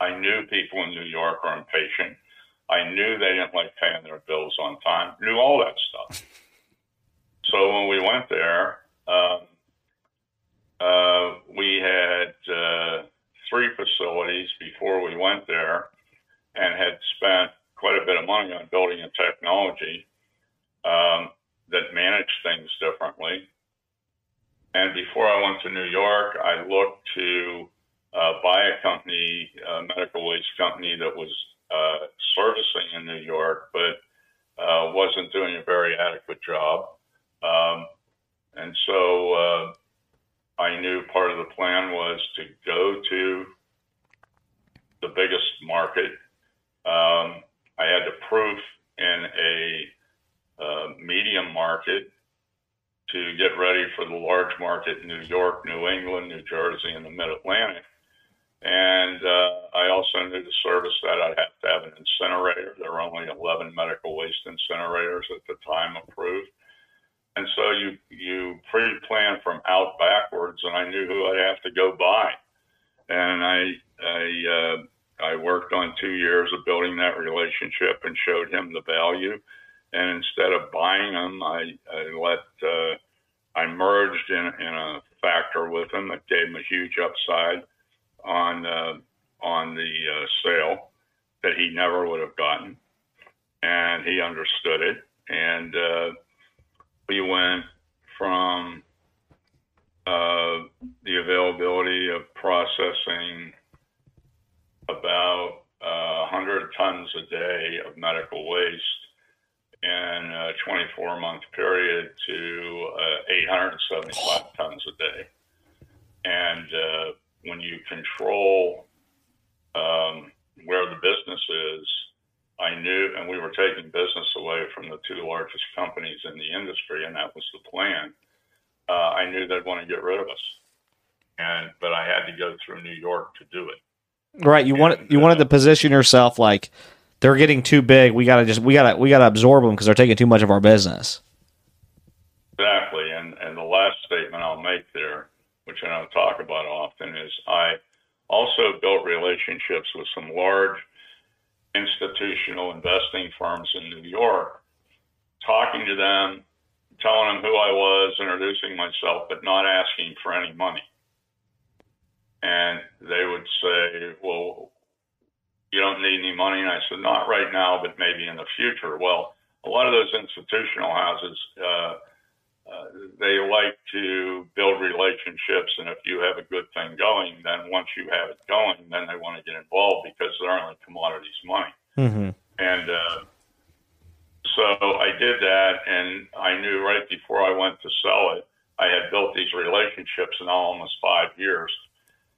I knew people in New York are impatient. I knew they didn't like paying their bills on time. Knew all that stuff. So when we went there, um, uh, we had uh, three facilities before we went there, and had spent quite a bit of money on building a technology um, that managed things differently. And before I went to New York, I looked to uh, buy a company, a medical waste company that was uh, servicing in New York, but uh, wasn't doing a very adequate job. Um, and so I knew part of the plan was to go to the biggest market. Um, I had to proof in a uh, medium market to get ready for the large market in New York, New England, New Jersey, and the Mid Atlantic. And uh, I also knew to service that I'd have to have an incinerator. There were only 11 medical waste incinerators at the time approved. And so you, you pre plan from out backwards, and I knew who I'd have to go by, And I, I, uh, I worked on two years of building that relationship and showed him the value. And instead of buying them, I, I let, uh, I merged in, in a factor with him that gave him a huge upside on uh, on the uh, sale that he never would have gotten, and he understood it. And uh, we went from uh, the availability of processing about uh, 100 tons a day of medical waste in a 24 month period to uh, 875 tons a day. And uh, when you control um, where the business is, I knew, and we were taking business away from the two largest companies in the industry, and that was the plan. Uh, I knew they'd want to get rid of us, and but I had to go through New York to do it. Right. You wanted you wanted to position yourself like they're getting too big. We gotta just we gotta we gotta absorb them because they're taking too much of our business. Exactly. And and the last statement I'll make there, which I don't talk about often, is I also built relationships with some large institutional investing firms in New York, talking to them, telling them who I was, introducing myself, but not asking for any money. And they would say, Well, you don't need any money. And I said, Not right now, but maybe in the future. Well, a lot of those institutional houses, uh, uh, they like to build relationships, and if you have a good thing going, then once you have it going, then they want to get involved because they're only commodities money. Mm-hmm. And uh, so I did that, and I knew right before I went to sell it, I had built these relationships in almost five years.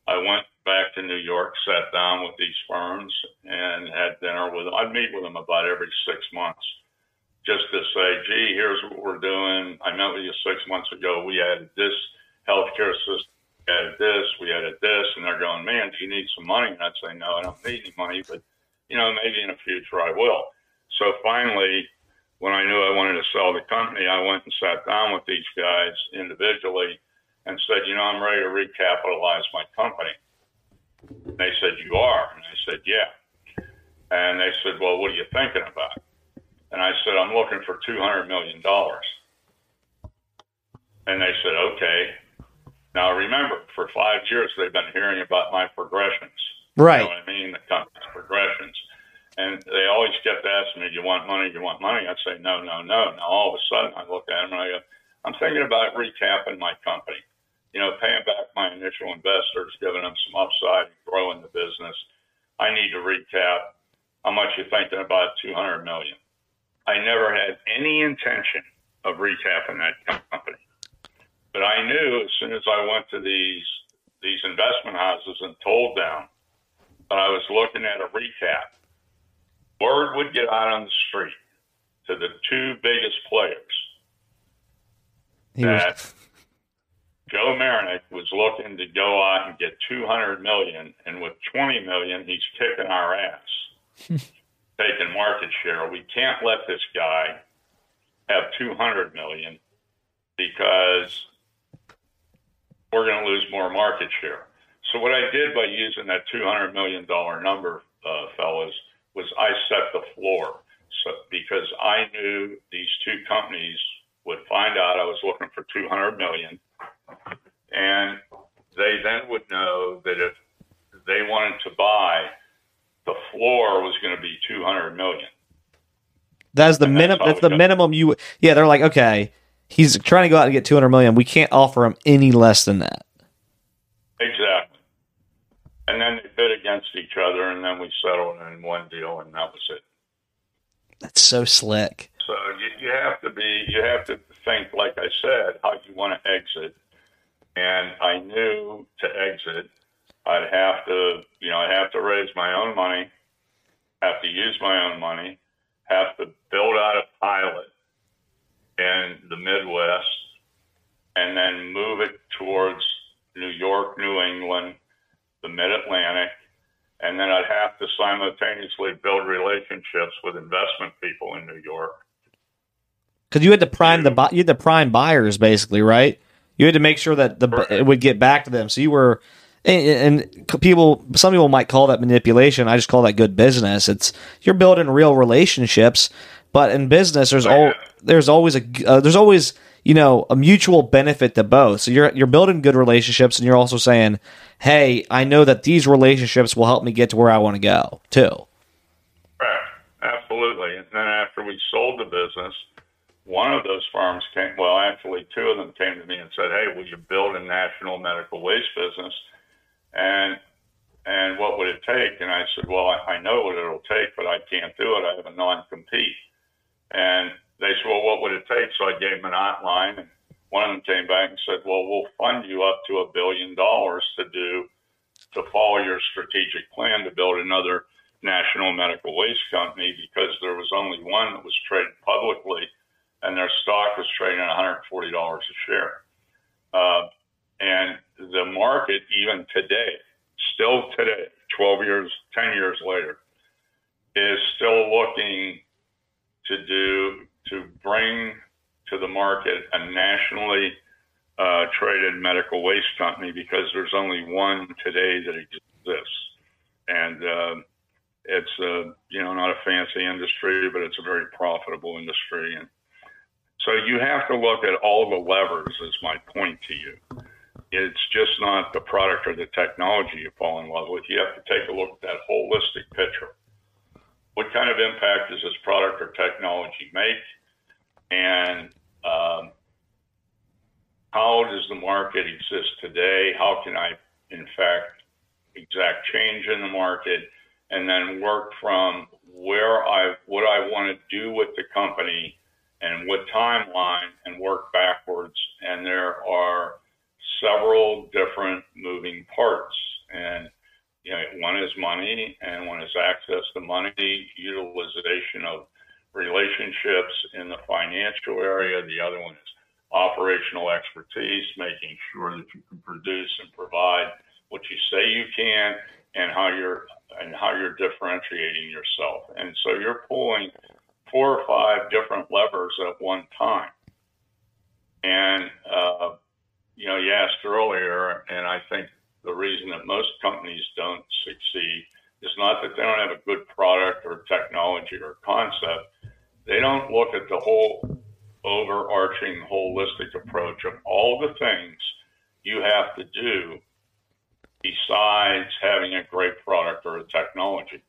I went back to New York, sat down with these firms, and had dinner with them. I'd meet with them about every six months just to say, gee, here's what we're doing. I met with you six months ago. We added this healthcare system, we added this, we added this. And they're going, man, do you need some money? And I'd say, no, I don't need any money, but, you know, maybe in the future I will. So finally, when I knew I wanted to sell the company, I went and sat down with these guys individually and said, you know, I'm ready to recapitalize my company. And they said, you are? And I said, yeah. And they said, well, what are you thinking about? And I said, I'm looking for $200 million. And they said, okay. Now remember, for five years, they've been hearing about my progressions. Right. You know what I mean? The company's progressions. And they always kept asking me, do you want money? Do you want money? I'd say, no, no, no. Now all of a sudden I look at them and I go, I'm thinking about recapping my company. You know, paying back my initial investors, giving them some upside, growing the business. I need to recap. How much you thinking about? 200 million. I never had any intention of recapping that company. But I knew as soon as I went to these these investment houses and told them that I was looking at a recap, word would get out on the street to the two biggest players He that was, Joe Mayernik was looking to go out and get 200 million, and with 20 million, he's kicking our ass taking market share. We can't let this guy have 200 million because we're going to lose more market share. So what I did by using that 200 million dollar number, uh, fellas, was I set the floor. So because I knew these two companies would find out I was looking for 200 million, and they then would know that if they wanted to buy, the floor was going to be 200 million. That's the minimum. That's the minimum you. Yeah, they're like, okay, he's trying to go out and get 200 million. We can't offer him any less than that. Exactly. And then they bid against each other, and then we settled in one deal, and that was it. That's so slick. So you, you have to be, you have to think, like I said, how you want to exit. And I knew to exit, I'd have to, you know, I'd have to raise my own money, have to use my own money, have to build out a pilot in the Midwest, and then move it towards New York, New England, the Mid Atlantic, and then I'd have to simultaneously build relationships with investment people in New York. Because you had to prime the you had to prime buyers basically, right? You had to make sure that the right. it would get back to them. So you were, and, and, people, some people might call that manipulation. I just call that good business. It's you're building real relationships, but in business, there's all there's always a uh, there's always you know a mutual benefit to both. So you're you're building good relationships, and you're also saying, hey, I know that these relationships will help me get to where I want to go too. Right, absolutely. And then after we sold the business, one of those firms came. Well, actually, two of them came to me and said, hey, will you build a national medical waste business? And and what would it take? And I said, well, I, I know what it'll take, but I can't do it. I have a non-compete. And they said, well, what would it take? So I gave them an outline. And one of them came back and said, well, we'll fund you up to a billion dollars to do, to follow your strategic plan to build another national medical waste company because there was only one that was traded publicly and their stock was trading at $140 a share. Uh, and the market, even today, still today, 12 years, 10 years later, is still looking to do to bring to the market a nationally uh, traded medical waste company because there's only one today that exists, and uh, it's a you know not a fancy industry, but it's a very profitable industry, and so you have to look at all the levers. Is my point to you? It's just not the product or the technology you fall in love with. You have to take a look at that holistic picture what kind of impact does this product or technology make? And um, how does the market exist today? How can I, in fact, exact change in the market? And then work from where I, what I want to do with the company and what timeline and work backwards. And there are several different moving parts. And you know, one is money and one is access to money, utilization of relationships in the financial area. The other one is operational expertise, making sure that you can produce and provide what you say you can and how you're and how you're differentiating yourself. And so you're pulling four or five different levers at one time. And uh, you know, you asked earlier, and I think the reason that most companies don't succeed is not that they don't have a good product or technology or concept. They don't look at the whole overarching holistic approach of all the things you have to do besides having a great product or a technology.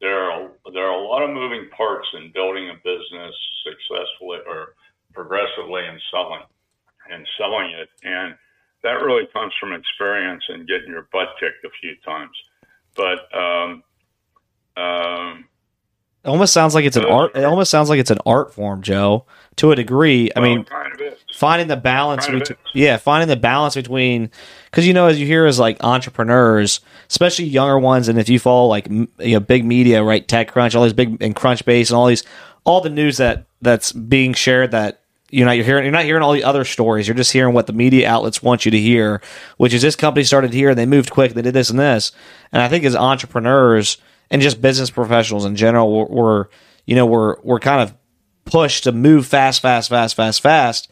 There are there are a lot of moving parts in building a business successfully or progressively and selling and selling it. And that really comes from experience and getting your butt kicked a few times. But um, um, it almost sounds like it's an art. It almost sounds like it's an art form, Joe. To a degree, I mean, kind of finding the balance between yeah, finding the balance between because you know as you hear as like entrepreneurs, especially younger ones, and if you follow like you know big media, right, TechCrunch, all these big and Crunchbase, and all these all the news that that's being shared that you know you're hearing you're not hearing all the other stories. You're just hearing what the media outlets want you to hear, which is this company started here and they moved quick. They did this and this. And I think as entrepreneurs and just business professionals in general, we're, we're you know we're we're kind of pushed to move fast, fast, fast, fast, fast,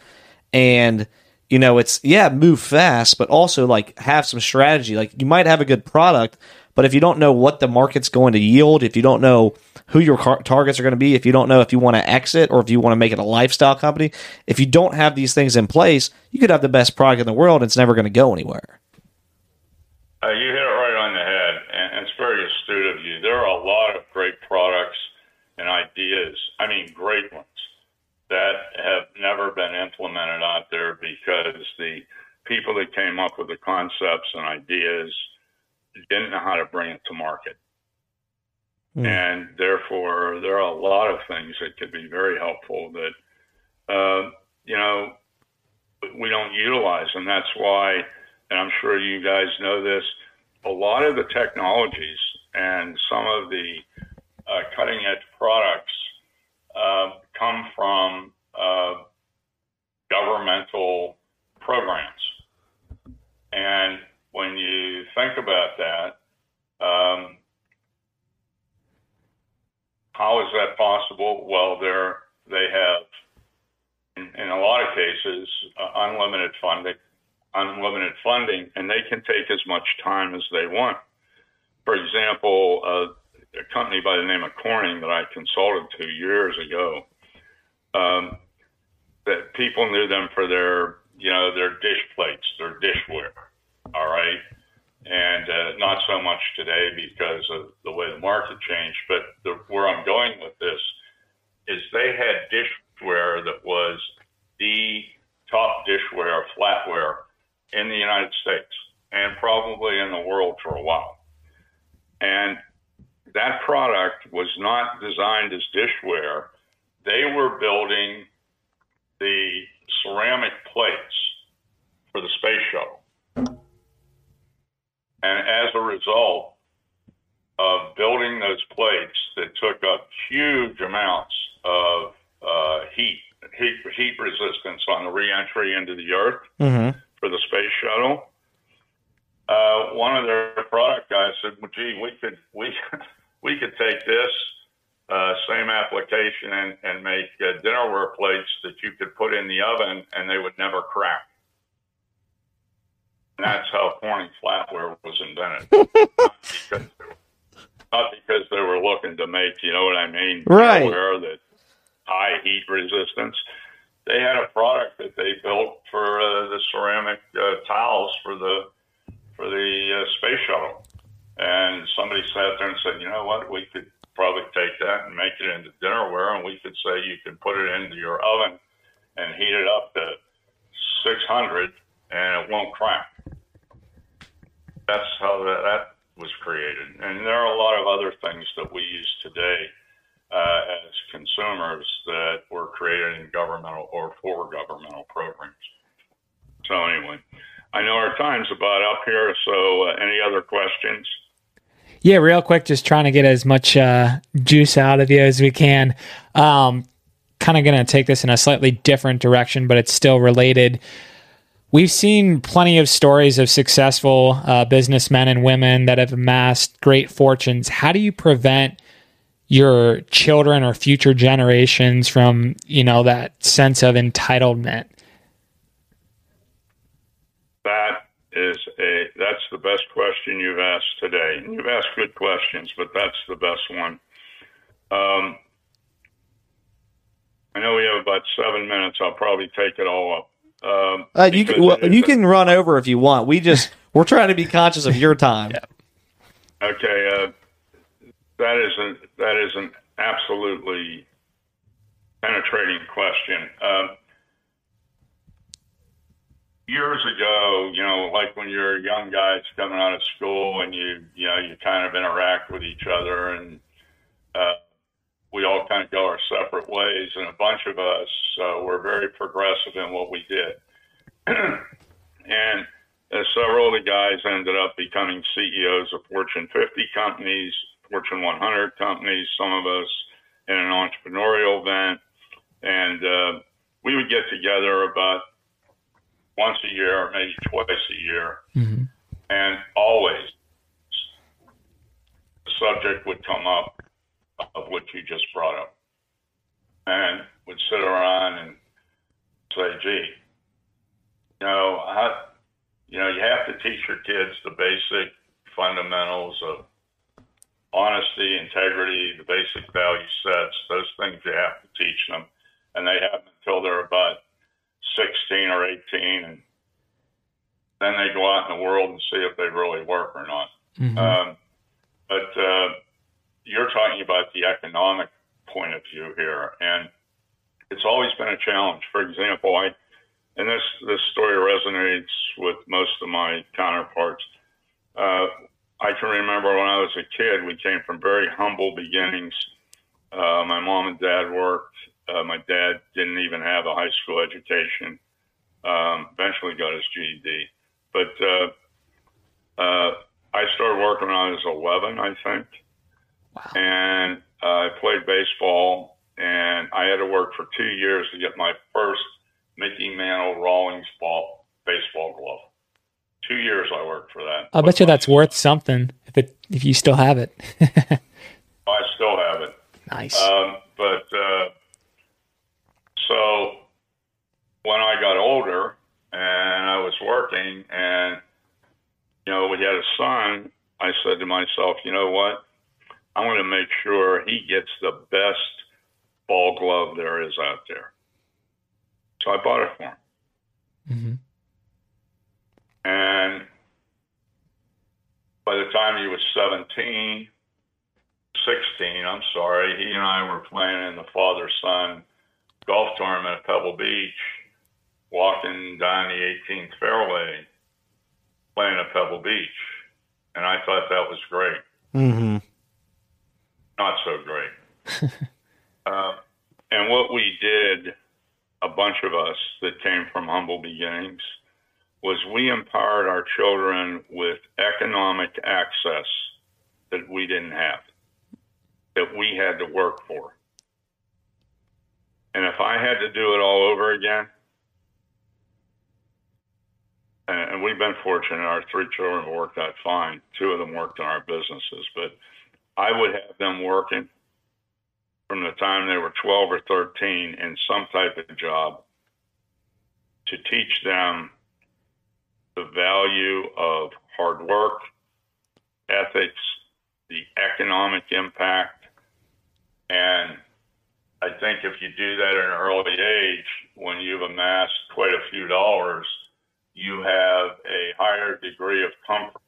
and you know it's yeah move fast, but also like have some strategy. Like you might have a good product, But if you don't know what the market's going to yield, if you don't know who your car- targets are going to be, if you don't know if you want to exit or if you want to make it a lifestyle company, if you don't have these things in place, you could have the best product in the world and it's never going to go anywhere. Uh, you hit it right on the head, and, and it's very astute of you. There are a lot of great products and ideas, I mean, great ones, that have never been implemented out there because the people that came up with the concepts and ideas didn't know how to bring it to market. Mm. And therefore, there are a lot of things that could be very helpful that, uh, you know, we don't utilize. And that's why, and I'm sure you guys know this, a lot of the technologies and some of the uh, cutting edge products uh, come from uh, governmental programs. And when you think about that, um, how is that possible? Well, they're, they have, in, in a lot of cases, uh, unlimited funding, unlimited funding, and they can take as much time as they want. For example, uh, a company by the name of Corning that I consulted to years ago, um, that people knew them for their, you know, their dish plates, their dishware. All right. And uh, not so much today because of the way the market changed. But the, where I'm going with this is they had dishware that was the top dishware, flatware in the United States and probably in the world for a while. And that product was not designed as dishware. They were building the ceramic plates for the space shuttle. And as a result of building those plates that took up huge amounts of uh, heat, heat, heat resistance on the reentry into the Earth mm-hmm. for the space shuttle, uh, one of their product guys said, "Well, gee, we could we we could take this uh, same application and, and make uh, dinnerware plates that you could put in the oven and they would never crack. And that's how Corning flatware was invented. not, because not, because they were looking to make, you know what I mean, right. dinnerware that high heat resistance. They had a product that they built for uh, the ceramic uh, tiles for the for the uh, space shuttle and somebody sat there and said, you know what, we could probably take that and make it into dinnerware, and we could say you can put it into your oven and heat it up to 600 and it won't crack. That's how that, that was created. And there are a lot of other things that we use today uh, as consumers that were created in governmental or for governmental programs. So, anyway, I know our time's about up here, so uh, any other questions? Yeah, real quick, just trying to get as much uh, juice out of you as we can. Um, kind of going to take this in a slightly different direction, but it's still related. We've seen plenty of stories of successful uh, businessmen and women that have amassed great fortunes. How do you prevent your children or future generations from, you know, that sense of entitlement? That is a that's the best question you've asked today. You've asked good questions, but that's the best one. Um, I know we have about seven minutes. I'll probably take it all up. Um, uh, you can, well, you can run over if you want. We just we're trying to be conscious of your time. yeah. Okay, uh, that is an that is an absolutely penetrating question. Um, years ago, you know, like when you're a young guys coming out of school and you, you know, you kind of interact with each other and uh, we all kind of go our separate ways. And a bunch of us uh, were very progressive in what we did. and uh, several of the guys ended up becoming CEOs of Fortune 50 companies, Fortune 100 companies, some of us in an entrepreneurial event. And uh, we would get together about once a year, maybe twice a year, mm-hmm. and always the subject would come up of what you just brought up, and would sit around and say, "Gee, you know, how, you know, you have to teach your kids the basic fundamentals of honesty, integrity, the basic value sets, those things you have to teach them. And they have until they're about 16 or 18. And then they go out in the world and see if they really work or not. Mm-hmm. Um, but uh, you're talking about the economic point of view here. And it's always been a challenge. For example, I, and this, this story resonates with most of my counterparts. Uh, I can remember when I was a kid, we came from very humble beginnings. Uh, my mom and dad worked. Uh, my dad didn't even have a high school education. Um, eventually got his GED. But uh, uh, I started working when I was 11, I think. Wow. And uh, I played baseball, and I had to work for two years to get my first Mickey Mantle Rawlings ball baseball glove. Two years I worked for that. I bet you that's worth something if it if you still have it. I still have it. Nice. Um, but uh, so when I got older and I was working, and you know we had a son, I said to myself, you know what? I'm going to make sure he gets the best ball glove there is out there. So I bought it for him. Mm-hmm. And by the time he was 17, 16, I'm sorry, he and I were playing in the father son golf tournament at Pebble Beach, walking down the 18th fairway, playing at Pebble Beach. And I thought that was great. Mm-hmm. Not so great. uh, and what we did, a bunch of us that came from humble beginnings, was we empowered our children with economic access that we didn't have, that we had to work for. And if I had to do it all over again, and we've been fortunate, our three children worked out fine. Two of them worked in our businesses, but I would have them working from the time they were 12 or 13 in some type of job to teach them the value of hard work, ethics, the economic impact. And I think if you do that at an early age, when you've amassed quite a few dollars, you have a higher degree of comfort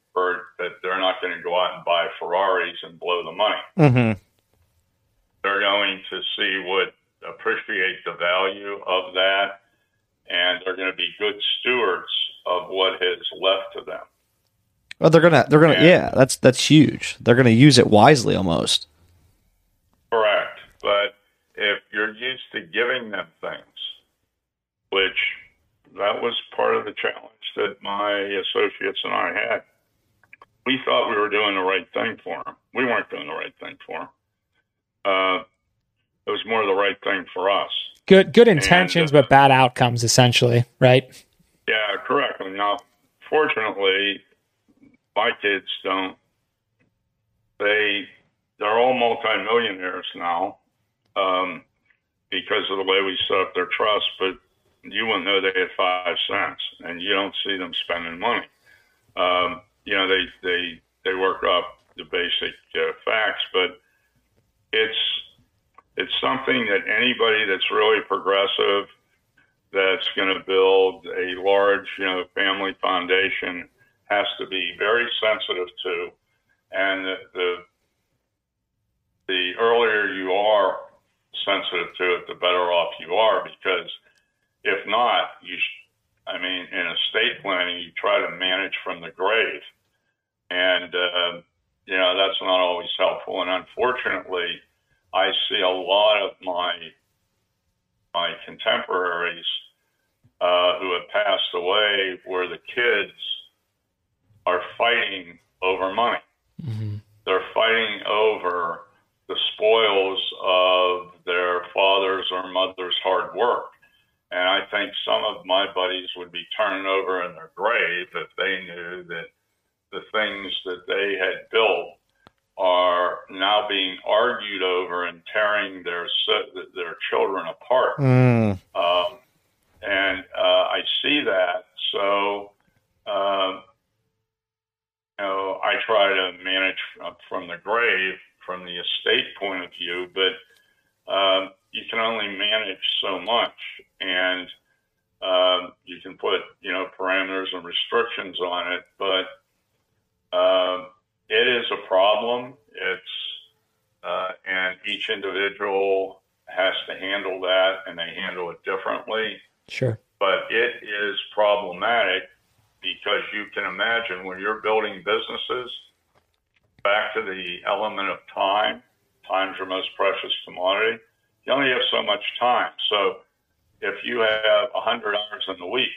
that they're not going to go out and buy Ferraris and blow the money. Mm-hmm. They're going to see what appreciate the value of that, and they're going to be good stewards of what has left to them. Well, they're gonna, they're gonna, and, yeah, that's that's huge. They're gonna use it wisely, almost. Correct, but if you're used to giving them things, which that was part of the challenge that my associates and I had. We thought we were doing the right thing for them. We weren't doing the right thing for them. Uh, it was more the right thing for us. Good, good intentions, and, uh, but bad outcomes, essentially, right? Yeah, correct. Now, fortunately, my kids don't. They they're all multimillionaires now um, because of the way we set up their trust. But you wouldn't know they had five cents, and you don't see them spending money. Um, you know, they they they work up the basic uh, facts, but it's it's something that anybody that's really progressive that's going to build a large, you know, family foundation has to be very sensitive to, and the the, the earlier you are sensitive to it, the better off you are. Because if not, you, I mean, in estate planning, you try to manage from the grave, and uh, you know that's not always helpful. And unfortunately, I see a lot of my my contemporaries uh, who have passed away where the kids are fighting over money. Mm-hmm. They're fighting over the spoils of their father's or mother's hard work. And I think some of my buddies would be turning over in their grave if they knew that the things that they had built are now being argued over and tearing their their children apart. Mm. Um, and uh, I see that. So, uh, you know, I try to manage from the grave, from the estate point of view, but um, you can only manage so much, and um, you can put you know parameters and restrictions on it, but um, it is a problem. It's uh, and each individual has to handle that, and they handle it differently. Sure. But it is problematic because you can imagine when you're building businesses, back to the element of time, time's your most precious commodity. You only have so much time. So if you have 100 hours in the week,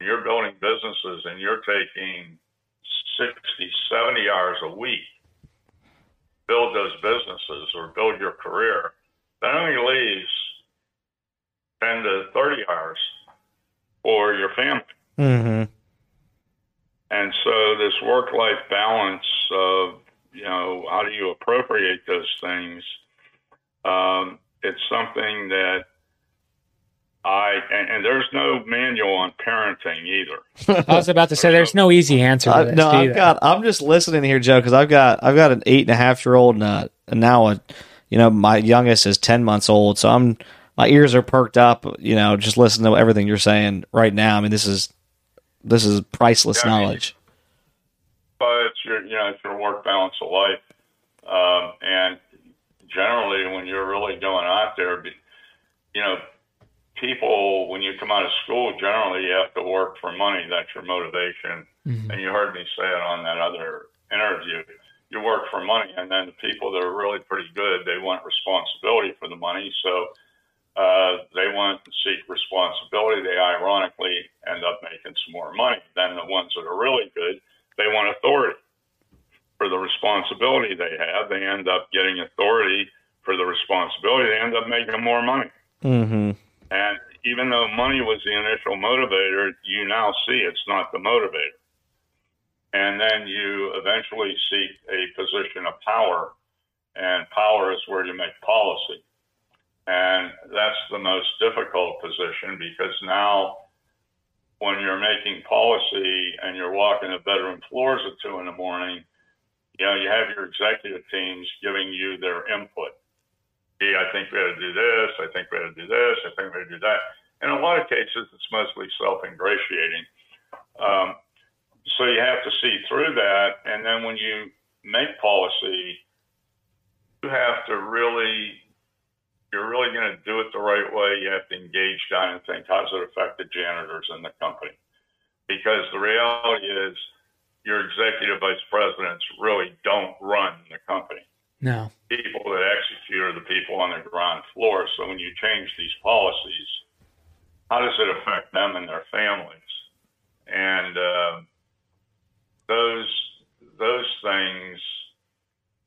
you're building businesses and you're taking 60, 70 hours a week, build those businesses or build your career, that only leaves 10 to 30 hours for your family. Mm-hmm. And so this work-life balance of, you know, how do you appropriate those things? Um, it's something that I and, and, there's no manual on parenting either. I was about to say there's no easy answer. To this, no, I've got. I'm just listening here, Joe, because I've got I've got an eight and a half year old and, uh, and now a, you know, my youngest is ten months old, so I'm my ears are perked up. You know, just listening to everything you're saying right now. I mean, this is this is priceless yeah, knowledge. I mean, but it's your you know it's your work balance of life, um, and generally when you're really going out there, you know people, when you come out of school, generally you have to work for money. That's your motivation. Mm-hmm. And you heard me say it on that other interview. You work for money, and then the people that are really pretty good, they want responsibility for the money. So uh, they want to seek responsibility. They ironically end up making some more money. than the ones that are really good, they want authority for the responsibility they have. They end up getting authority for the responsibility. They end up making more money. Mm-hmm. And even though money was the initial motivator, you now see it's not the motivator. And then you eventually seek a position of power, and power is where you make policy. And that's the most difficult position because now, when you're making policy and you're walking the bedroom floors at two in the morning, you know, you have your executive teams giving you their input. I think we ought to do this. I think we ought to do this. I think we ought to do that. In a lot of cases, it's mostly self-ingratiating. Um, so you have to see through that, and then when you make policy, you have to really, you're really going to do it the right way. You have to engage down and think, how does it affect the janitors in the company? Because the reality is, your executive vice presidents really don't run the company. No. People that execute are the people on the ground floor. So when you change these policies, how does it affect them and their families? And uh, those those things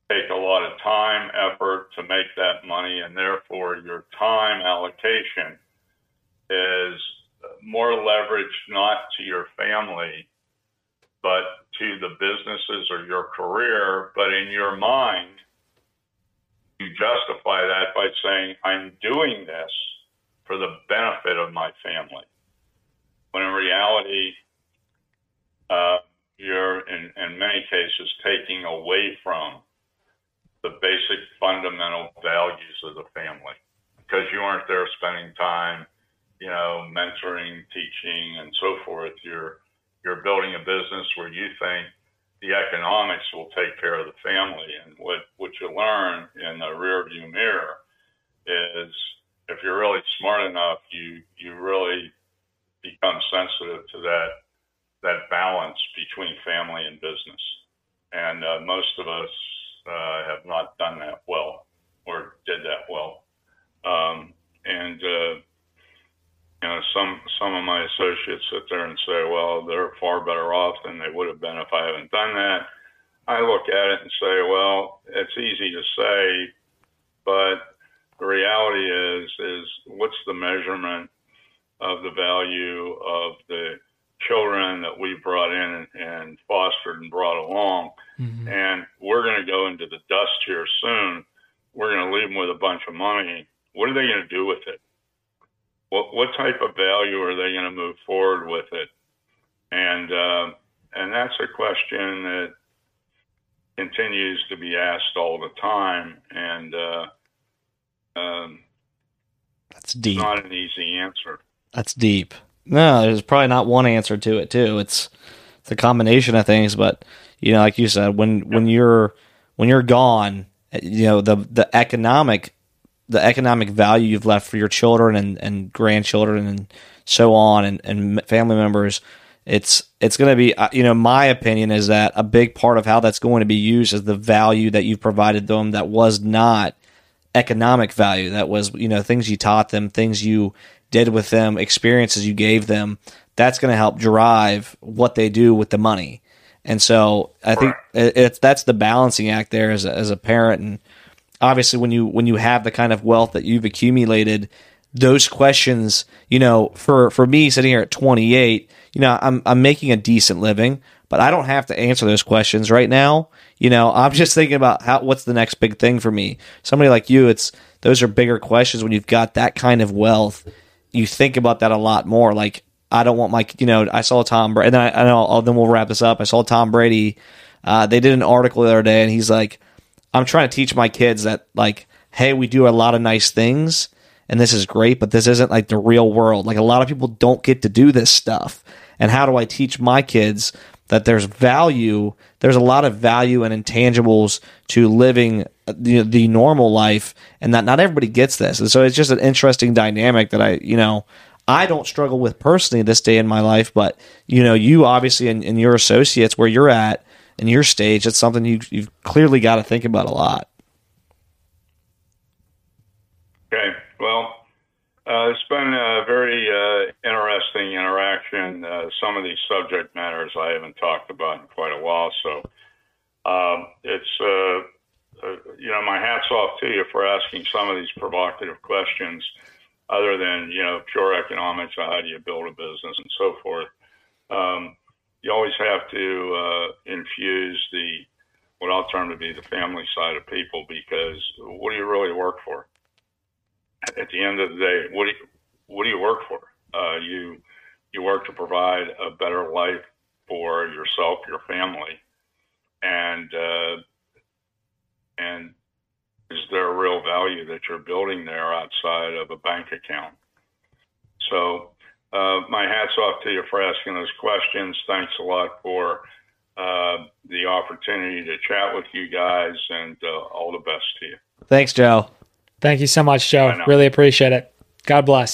take a lot of time, effort to make that money, and therefore your time allocation is more leveraged not to your family, but to the businesses or your career. But in your mind, you justify that by saying, I'm doing this for the benefit of my family. When in reality, uh, you're in, in many cases taking away from the basic fundamental values of the family because you aren't there spending time, you know, mentoring, teaching, and so forth. You're you're building a business where you think the economics will take care of the family. And what, what you learn in the rear view mirror is if you're really smart enough, you, you really become sensitive to that, that balance between family and business. And uh, most of us uh, have not done that well or did that well. Um, and uh, you know, some some of my associates sit there and say, "Well, they're far better off than they would have been if I haven't done that." I look at it and say, "Well, it's easy to say, but the reality is, is what's the measurement of the value of the children that we brought in and fostered and brought along, mm-hmm. and we're going to go into the dust here soon. We're going to leave them with a bunch of money. What are they going to do with it?" What what type of value are they going to move forward with it? And uh, and that's a question that continues to be asked all the time, and uh, um, That's deep. not an easy answer. That's deep. No, there's probably not one answer to it too. It's it's a combination of things, but you know, like you said, when when you're when you're gone, you know the the economic the economic value you've left for your children and, and grandchildren and so on and, and family members it's it's going to be uh, you know my opinion is that a big part of how that's going to be used is the value that you've provided them that was not economic value. That was you know things you taught them things you did with them experiences you gave them. That's going to help drive what they do with the money. And so i think it- it's that's the balancing act there as a, as a parent and obviously when you when you have the kind of wealth that you've accumulated those questions you know for for me sitting here at 28 you know i'm i'm making a decent living but i don't have to answer those questions right now. You know i'm just thinking about how what's the next big thing for me? Somebody like you it's those are bigger questions when you've got that kind of wealth. You think about that a lot more like i don't want my you know i saw tom brady and then i, I know I'll, then we'll wrap this up. I saw tom brady uh, they did an article the other day and he's like I'm trying to teach my kids that like, hey, we do a lot of nice things and this is great, but this isn't like the real world. Like a lot of people don't get to do this stuff. And how do I teach my kids that there's value? There's a lot of value and intangibles to living uh, the, the normal life, and that not everybody gets this. And so it's just an interesting dynamic that I, you know, I don't struggle with personally this day in my life, but you know, you obviously and, and your associates where you're at in your stage, it's something you you've clearly got to think about a lot. Okay. Well, uh, it's been a very uh, interesting interaction. Uh, some of these subject matters I haven't talked about in quite a while, so um, it's uh, uh, you know my hats off to you for asking some of these provocative questions, other than you know pure economics, how do you build a business and so forth. Um, you always have to uh, infuse the what I'll term to be the family side of people because what do you really work for? at the end of the day, what do you, what do you work for? Uh, you you work to provide a better life for yourself, your family, and uh, and is there a real value that you're building there outside of a bank account? So uh, my hats off to you for asking those questions. Thanks a lot for uh, the opportunity to chat with you guys, and uh, all the best to you. Thanks, Joe. Thank you so much, Joe. Really appreciate it. God bless.